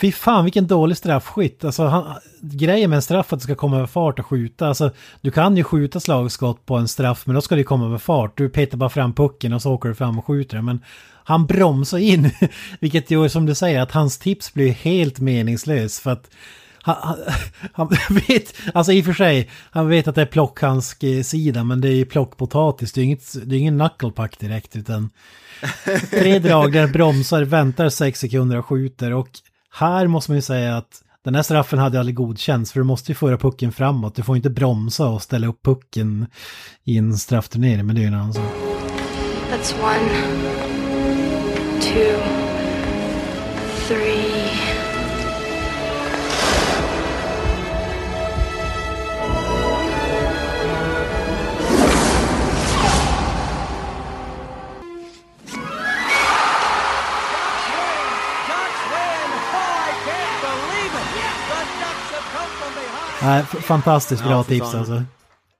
fy fan vilken dålig straffskytt. Alltså, han, grejen med en straff är att det ska komma över fart och skjuta. Alltså, du kan ju skjuta slagskott på en straff, men då ska det komma över fart. Du petar bara fram pucken och så åker du fram och skjuter den. Men han bromsar in, vilket gör som du säger att hans tips blir helt meningslös. För att han, han, han vet, alltså i och för sig, han vet att det är plockhandsk-sida, men det är ju plockpotatis, det är, inget, det är ingen knucklepack direkt, utan tre drag där bromsar, väntar sex sekunder och skjuter. Och här måste man ju säga att den här straffen hade aldrig godkänts, för du måste ju föra pucken framåt, du får inte bromsa och ställa upp pucken i en straffturnering, men det är ju en annan sak. That's one, two, Nej, fantastiskt bra Ja, tips alltså.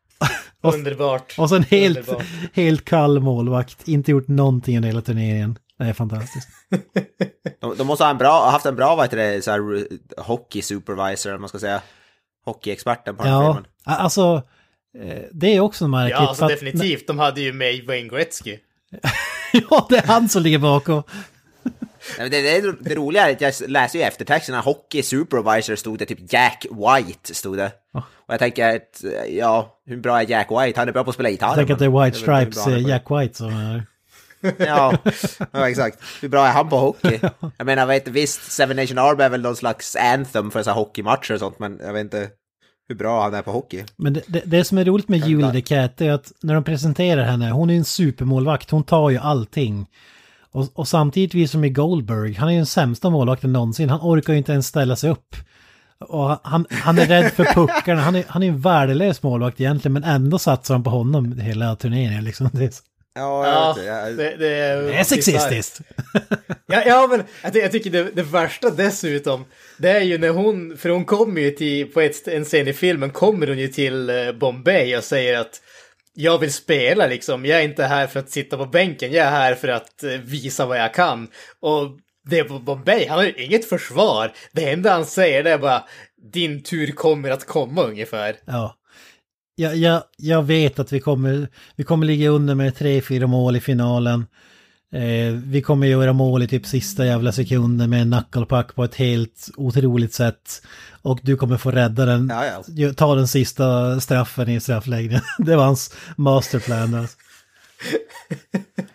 Underbart. Och så en helt, Underbart. helt kall målvakt, inte gjort någonting under hela turneringen. Det är fantastiskt. De, de måste ha en bra, haft en bra vad heter det, så här, hockey supervisor, om man ska säga. Hockeyexperten på den Ja, filmen. alltså eh, det är också märkligt. Ja, alltså för att- definitivt. De hade ju med Wayne Gretzky. ja, det är han som ligger bakom. Nej, Det, det, det roliga är att jag läser ju eftertexterna, hockey supervisor stod det, typ Jack White stod det. Och jag tänker att, ja, hur bra är Jack White? Han är bra på att spela gitarr. Jag tänker att det är White Stripes, är eh, det. Jack White som är... Ja, ja, exakt. Hur bra är han på hockey? Jag menar, jag vet, visst, Seven Nation Army är väl någon slags anthem för så här hockeymatcher och sånt, men jag vet inte hur bra han är på hockey. Men det, det, det som är roligt med Julie DeCat är att när de presenterar henne, hon är en supermålvakt, hon tar ju allting. Och, och samtidigt vi som i Goldberg, han är ju den sämsta målvakten någonsin, han orkar ju inte ens ställa sig upp. Och han, han är rädd för puckarna, han är, han är en värdelös målvakt egentligen, men ändå satsar han på honom hela turneringen liksom. Det är, Ja, Ja, det, det, är, det är sexistiskt. Ja, ja men jag, ty- jag tycker det, det värsta dessutom, det är ju när hon, för hon kommer ju till, på ett, en scen i filmen, kommer hon ju till eh, Bombay och säger att jag vill spela liksom, jag är inte här för att sitta på bänken, jag är här för att eh, visa vad jag kan. Och det är Bombay, han har ju inget försvar. Det enda han säger det är bara din tur kommer att komma ungefär. Ja. Jag, jag, jag vet att vi kommer, vi kommer ligga under med tre, fyra mål i finalen. Eh, vi kommer göra mål i typ sista jävla sekunden med en knucklepuck på ett helt otroligt sätt. Och du kommer få rädda den, Ja, ja. Ta den sista straffen i straffläggningen. Det var hans masterplan. Alltså.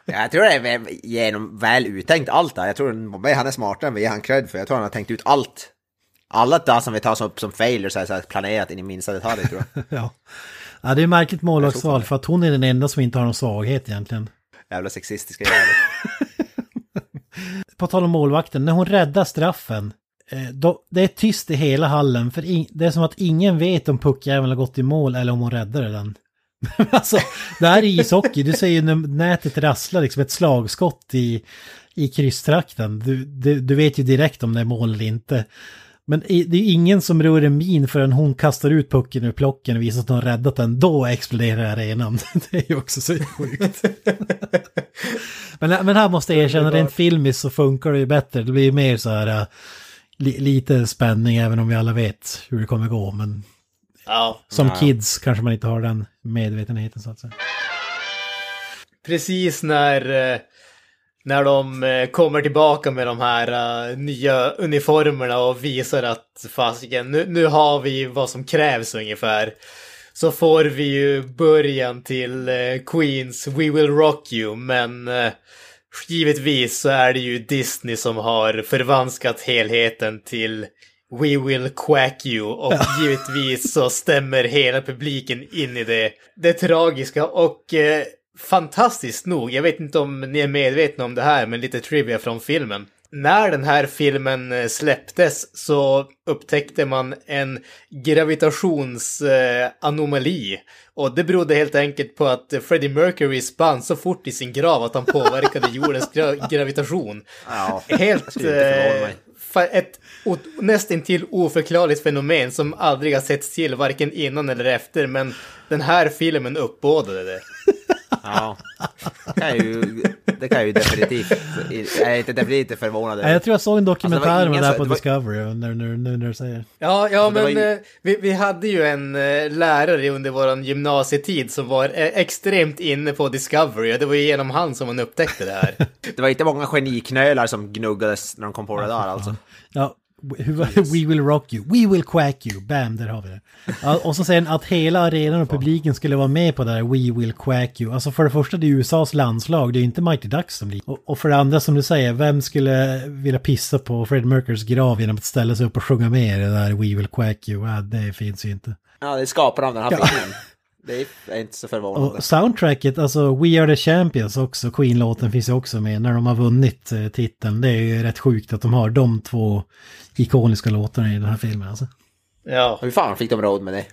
Ja, jag tror det är genom väl uttänkt allt där. Jag tror han är smartare än vi han cred för. Jag tror han har tänkt ut allt. Alla där som vi tar som, som failures är så här planerat in i minsta detalj tror jag. ja. ja, det är märkligt målvaktsval för att hon är den enda som inte har någon svaghet egentligen. Jävla sexistiska jävlar. På tal om målvakten, när hon räddar straffen, eh, då, det är tyst i hela hallen för in, det är som att ingen vet om puckjäveln har gått i mål eller om hon räddade den. alltså, det här är ishockey, du ser ju när nätet rasslar liksom ett slagskott i, i krysstrakten. Du, du, du vet ju direkt om det är mål eller inte. Men det är ingen som rör en min förrän hon kastar ut pucken ur plocken och visar att hon har räddat den. Då exploderar arenan. Det är ju också så sjukt. men, men här måste jag erkänna, rent filmiskt så funkar det ju bättre. Det blir ju mer så här äh, li, lite spänning även om vi alla vet hur det kommer gå. Men Ja. som Ja. kids kanske man inte har den medvetenheten så att säga. precis när, eh, när de eh, kommer tillbaka med de här eh, nya uniformerna och visar att fasiken, nu, nu har vi vad som krävs ungefär. Så får vi ju början till eh, Queens We Will Rock You, men eh, givetvis så är det ju Disney som har förvanskat helheten till We will quack you och givetvis så stämmer hela publiken in i det. Det tragiska och eh, fantastiskt nog, jag vet inte om ni är medvetna om det här, men lite trivia från filmen. när den här filmen eh, släpptes så upptäckte man en gravitationsanomali. Och det berodde helt enkelt på att Freddie Mercury spann så fort i sin grav att han påverkade jordens gra gravitation. Ja, Helt... Eh, ett nästintill oförklarligt fenomen som aldrig har setts till varken innan eller efter, men den här filmen uppbådade det. Ja. Det kan ju, det kan ju definitivt, jag är inte definitivt förvånad Jag tror jag såg en Alltså, det var dokumentär om ingen det här på det var- Discovery, när, när, nu när du säger. Ja, ja Alltså, det men var ju- eh, vi, vi hade ju en eh, lärare under vår gymnasietid som var eh, extremt inne på Discovery och det var ju genom han som man upptäckte det här. Det var inte många geniknölar som gnuggades när de kom på det där alltså. Ja, var We will rock you, we will quack you, bam, där har vi det. Och så han att hela arenan och publiken skulle vara med på det här We will quack you. Alltså för det första, det är USAs landslag, det är inte Mighty Ducks som blir. Och, för det andra, som du säger, vem skulle vilja pissa på Fred Mercurys grav genom att ställa sig upp och sjunga med i det där We will quack you? Ja, det finns ju inte. Ja, det är skaparen av den här filmen. Det är inte så förvånande. Och soundtracket, alltså We Are The Champions också, Queen-låten finns ju också med när de har vunnit eh, titeln. Det är ju rätt sjukt att de har de två ikoniska låtarna i den här filmen alltså. Ja. Hur fan fick de råd med det?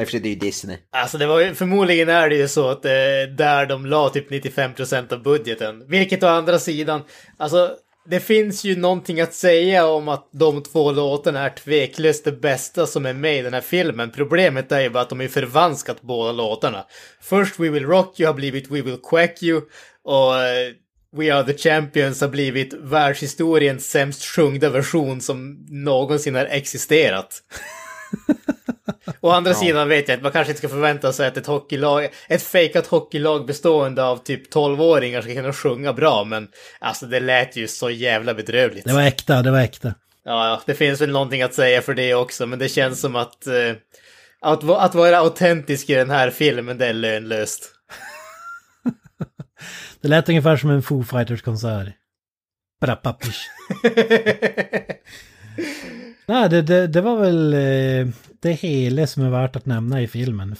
I och för sig, det är ju Disney. Alltså det var ju, förmodligen är det ju så att eh, där de la typ 95% av budgeten. Vilket å andra sidan, alltså det finns ju någonting att säga om att de två låtarna är tveklöst det bästa som är med i den här filmen. Problemet är ju bara att de är förvanskat båda låtarna. Först We Will Rock You har blivit We Will Quack You och eh, We Are The Champions har blivit världshistoriens sämst sjungda version som någonsin har existerat. Å andra sidan vet jag att man kanske inte ska förvänta sig att ett hockeylag, ett fejkat hockeylag bestående av typ 12-åringar ska kunna sjunga bra, men alltså det lät ju så jävla bedrövligt. Det var äkta, det var äkta. Ja, ja, det finns väl någonting att säga för det också, men det känns som att eh, att, att vara autentisk i den här filmen, det är lönlöst. Det lät ungefär som en Foo Fighters-konsert. Brappapish. Nej, det, det, det var väl eh, det hela som är värt att nämna i filmen.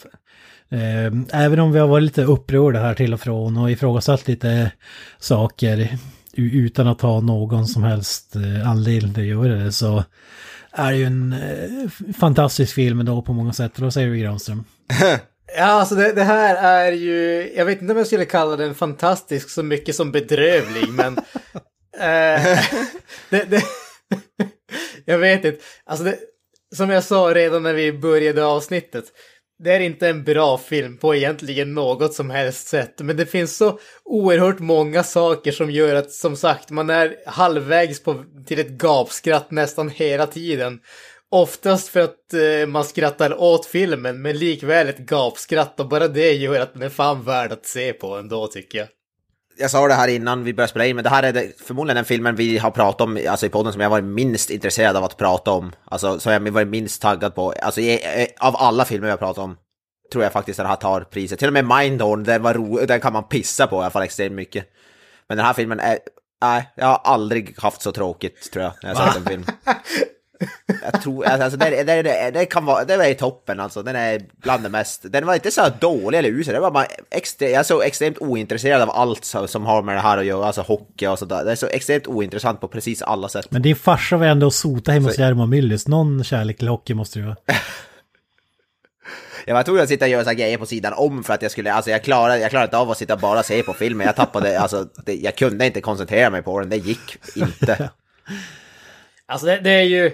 Eh, Även om vi har varit lite upprörda här till och från och ifrågasatt lite saker utan att ha någon som helst eh, anledning att göra det så är det ju en eh, fantastisk film ändå på många sätt. Vad säger du Granström? Ja, alltså det, det här är ju, jag vet inte om jag skulle kalla den fantastisk så mycket som bedrövlig, men... eh, det, det, jag vet inte, alltså det, som jag sa redan när vi började avsnittet, det är inte en bra film på egentligen något som helst sätt, men det finns så oerhört många saker som gör att, som sagt, man är halvvägs på, till ett gapskratt nästan hela tiden. Oftast för att eh, man skrattar åt filmen, men likväl ett gapskratt och bara det gör att den är fan värd att se på ändå tycker jag. Jag sa det här innan vi började spela in, men det här är det, förmodligen den filmen vi har pratat om alltså i podden som jag varit minst intresserad av att prata om. Alltså som jag varit minst taggad på. Alltså i, av alla filmer vi har pratat om. Tror jag faktiskt att det här tar priset. Till och med Mindhorn, den, var ro, den kan man pissa på i alla fall extremt mycket. Men den här filmen är... Nej, jag har aldrig haft så tråkigt tror jag när jag sett en film. Jag tror, alltså det, det, det, det kan vara, det är toppen alltså, den är bland det mest, den var inte så dålig eller usel, det var bara extre, jag är så extremt ointresserad av allt som, som har med det här att göra, alltså hockey och sådär. Det är så extremt ointressant på precis alla sätt. Men din farsa var ändå och sota hemma hos Jarmo Myllys. Någon kärlek till hockey måste ju vara. Jag var tvungen att sitta och göra så grejer på sidan om för att jag skulle, alltså jag klarade, jag klarade inte av att sitta och bara se på filmen, jag tappade, alltså det, jag kunde inte koncentrera mig på den, det gick inte. Alltså det, det är ju...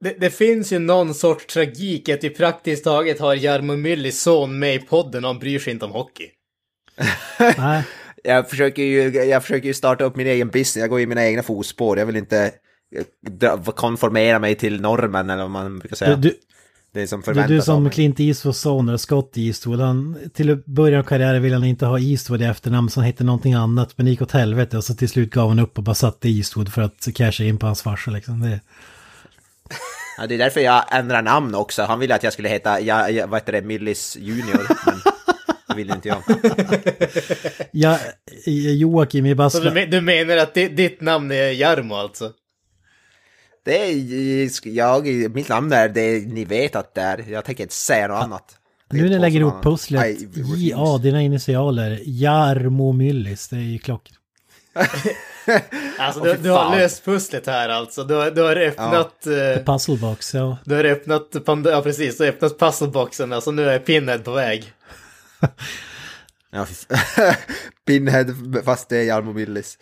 Det, det finns ju någon sorts tragik att vi praktiskt taget har Jarmo Myllys son med i podden och han bryr sig inte om hockey. Nej. Jag försöker ju, jag försöker ju starta upp min egen business, jag går i mina egna fotspår, jag vill inte eh, konformera mig till normen eller vad man brukar säga. Du- du- det är som Du, förväntas du som. Clint Eastwoods son, eller Scott Eastwood, han, till början av karriären ville han inte ha Eastwood i efternamn, så han hette någonting annat, men det gick åt helvete och så till slut gav han upp och bara satte Eastwood för att casha in på hans farsa liksom. Det, Ja, det är därför jag ändrar namn också, han ville att jag skulle heta, ja, ja, vad heter det, Millys Junior, men det ville inte jag. ja, Joakim i Så du, Basla... me- du menar att di, ditt namn är Jarmo alltså? Det är, jag, mitt namn är det ni vet att det är, jag tänker inte säga något annat. Nu när jag lägger ihop pusslet, ja, dina initialer, Jarmo Myllys, det är ju klockrent. Alltså du, du har löst pusslet här alltså. Du, har- du har öppnat... eh, Puzzlebox, ja. Du har öppnat, ja precis, du har öppnat puzzleboxen, alltså nu är Pinhead på väg. Ja, Pinhead fast det är Jarmo Millis.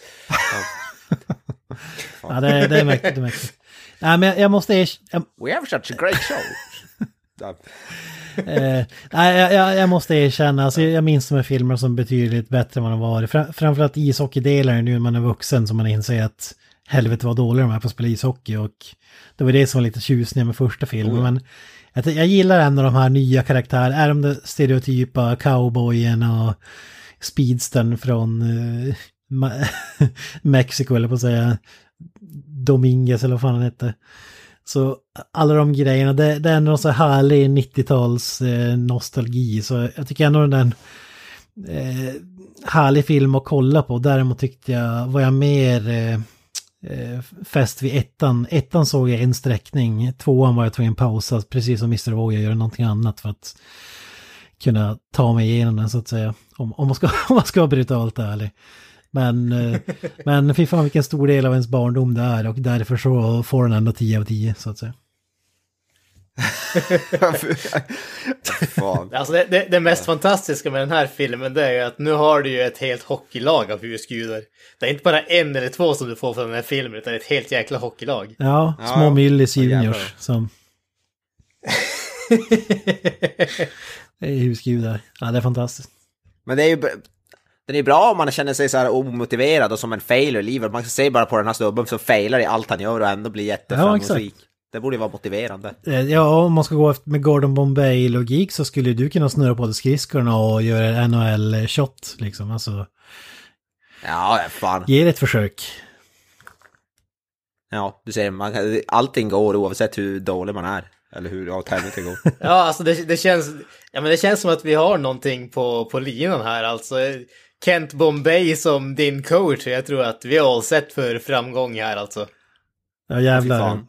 Ja, det, det är mäktigt. Det är mäktigt. Nej, men jag, måste erkänna... We have such a great show. Eh, nej, jag, jag, jag måste erkänna, alltså, jag minns de här filmerna som betydligt bättre än vad de var. Fra, framförallt ishockeydelen nu när man är vuxen som man inser att helvete vad dåliga de är på att spela ishockey och det var det som var lite tjusningen med första filmen. Ja. Men jag, jag gillar ändå de här nya karaktärerna, är de det stereotypa cowboyen och speedstern från eh, Mexiko eller på att säga Dominguez eller vad fan han hette. Så alla de grejerna, det, det är ändå en så härlig 90-tals eh, nostalgi. Så jag tycker ändå den är en eh, härlig film att kolla på. Däremot tyckte jag, var jag mer eh, eh fäst vid ettan. Ettan såg jag en sträckning, tvåan var jag tvungen att pausa, precis som Mr. Voya gör någonting annat för att kunna ta mig igenom den så att säga. Om, om, man, ska, om man ska vara brutalt ärlig. Eh, men fy fan vilken stor del av ens barndom det är och därför så får den ändå 10 av 10 så att säga. Fan. Alltså det, det, det mest fantastiska med den här filmen det är ju att nu har du ju ett helt hockeylag av husgudar. Det är inte bara en eller två som du får från den här filmen utan ett helt jäkla hockeylag. Ja, små Millis ja, jävlar. juniors som... det är husgudar. Ja, det är fantastiskt. Men det är ju... Den är bra om man känner sig så här omotiverad och som en failure i livet. Man ser bara på den här snubben som failar i allt han gör och ändå blir jätteframgångsrik. det borde ju vara motiverande. Eh, Ja, om man ska gå efter med Gordon Bombay-logik så skulle du kunna snurra på skridskorna och göra NHL-shot liksom. Alltså, Ja, fan. ge det ett försök. Ja, du ser, man, kan- allting går oavsett hur dålig man är. Eller hur ja, tävlingen går. Ja, alltså det, det, känns, ja, men det känns som att vi har någonting på, på linan här. Alltså Kent Bombay som din coach. Jag tror att vi har all sett för framgång här alltså. Ja, jävlar. Fan,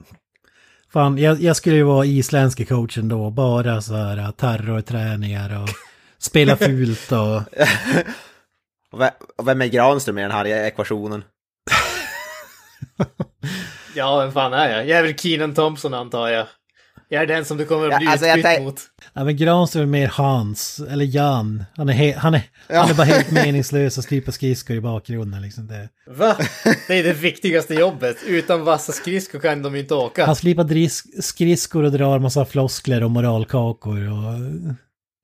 fan. jag, jag skulle ju vara isländske coachen då. Bara så här äh, terrorträningar och spela fult och... Och vem är Granström i den här ekvationen? Ja, vem fan är jag? Jag är väl Keenan Thompson antar jag. Jag är den som du kommer att bli Ja, alltså, utbytt mot. Ja men Granström är mer Hans, eller Jan. Han är, han är, Ja. han är bara helt meningslös och strypa skridskor i bakgrunden liksom. Det. Va? Det är det viktigaste jobbet. Utan vassa skridskor kan de inte åka. Han slipar dris- skridskor och drar massa floskler och moralkakor och...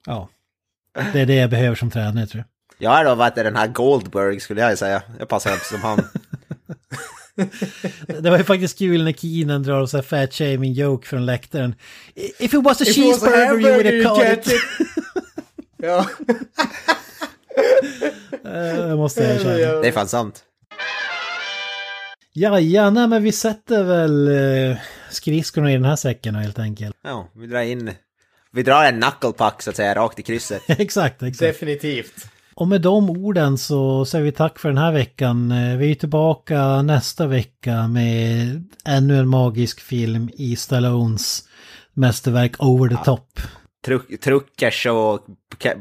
Ja. Det är det jag behöver som tränare tror jag. Jag är då vad heter den här Goldberg skulle jag säga. Jag passar som han. Det var ju faktiskt kul när Keenan drar så här fat shaming joke från läktaren. If it was a If it was a cheeseburger you would have caught it. Ja. Eh, Jag måste erkänna. Det är fan sant. Ja, ja, nej men vi sätter väl eh, skridskorna i den här säcken helt enkelt. Ja, vi drar in... Vi drar en knucklepuck så att säga rakt i krysset. exakt, exakt. Definitivt. Och med de orden så säger vi tack för den här veckan. Eh, Vi är tillbaka nästa vecka med ännu en magisk film i Stallones mästerverk Over the Top. Truck, truckers och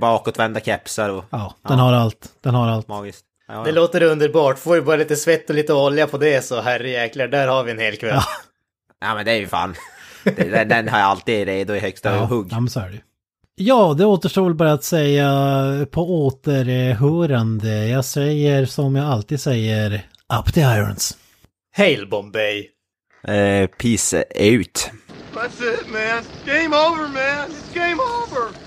bakåtvända kepsar och... Ja, den har allt. Den har allt. Magiskt. Ja, Det ja. låter underbart. Får vi bara lite svett och lite olja på det så herrejäklar, där har vi en hel kväll. Ja. ja men det är ju fan... Det- Den, den har jag alltid redo i högsta Ja, hugg. ja men så är det. Ja, det återstår väl bara att säga på återhörande. Jag säger som jag alltid säger, up the irons. Hail Bombay! Eh, peace out. That's it, man. Game over, man. It's game over.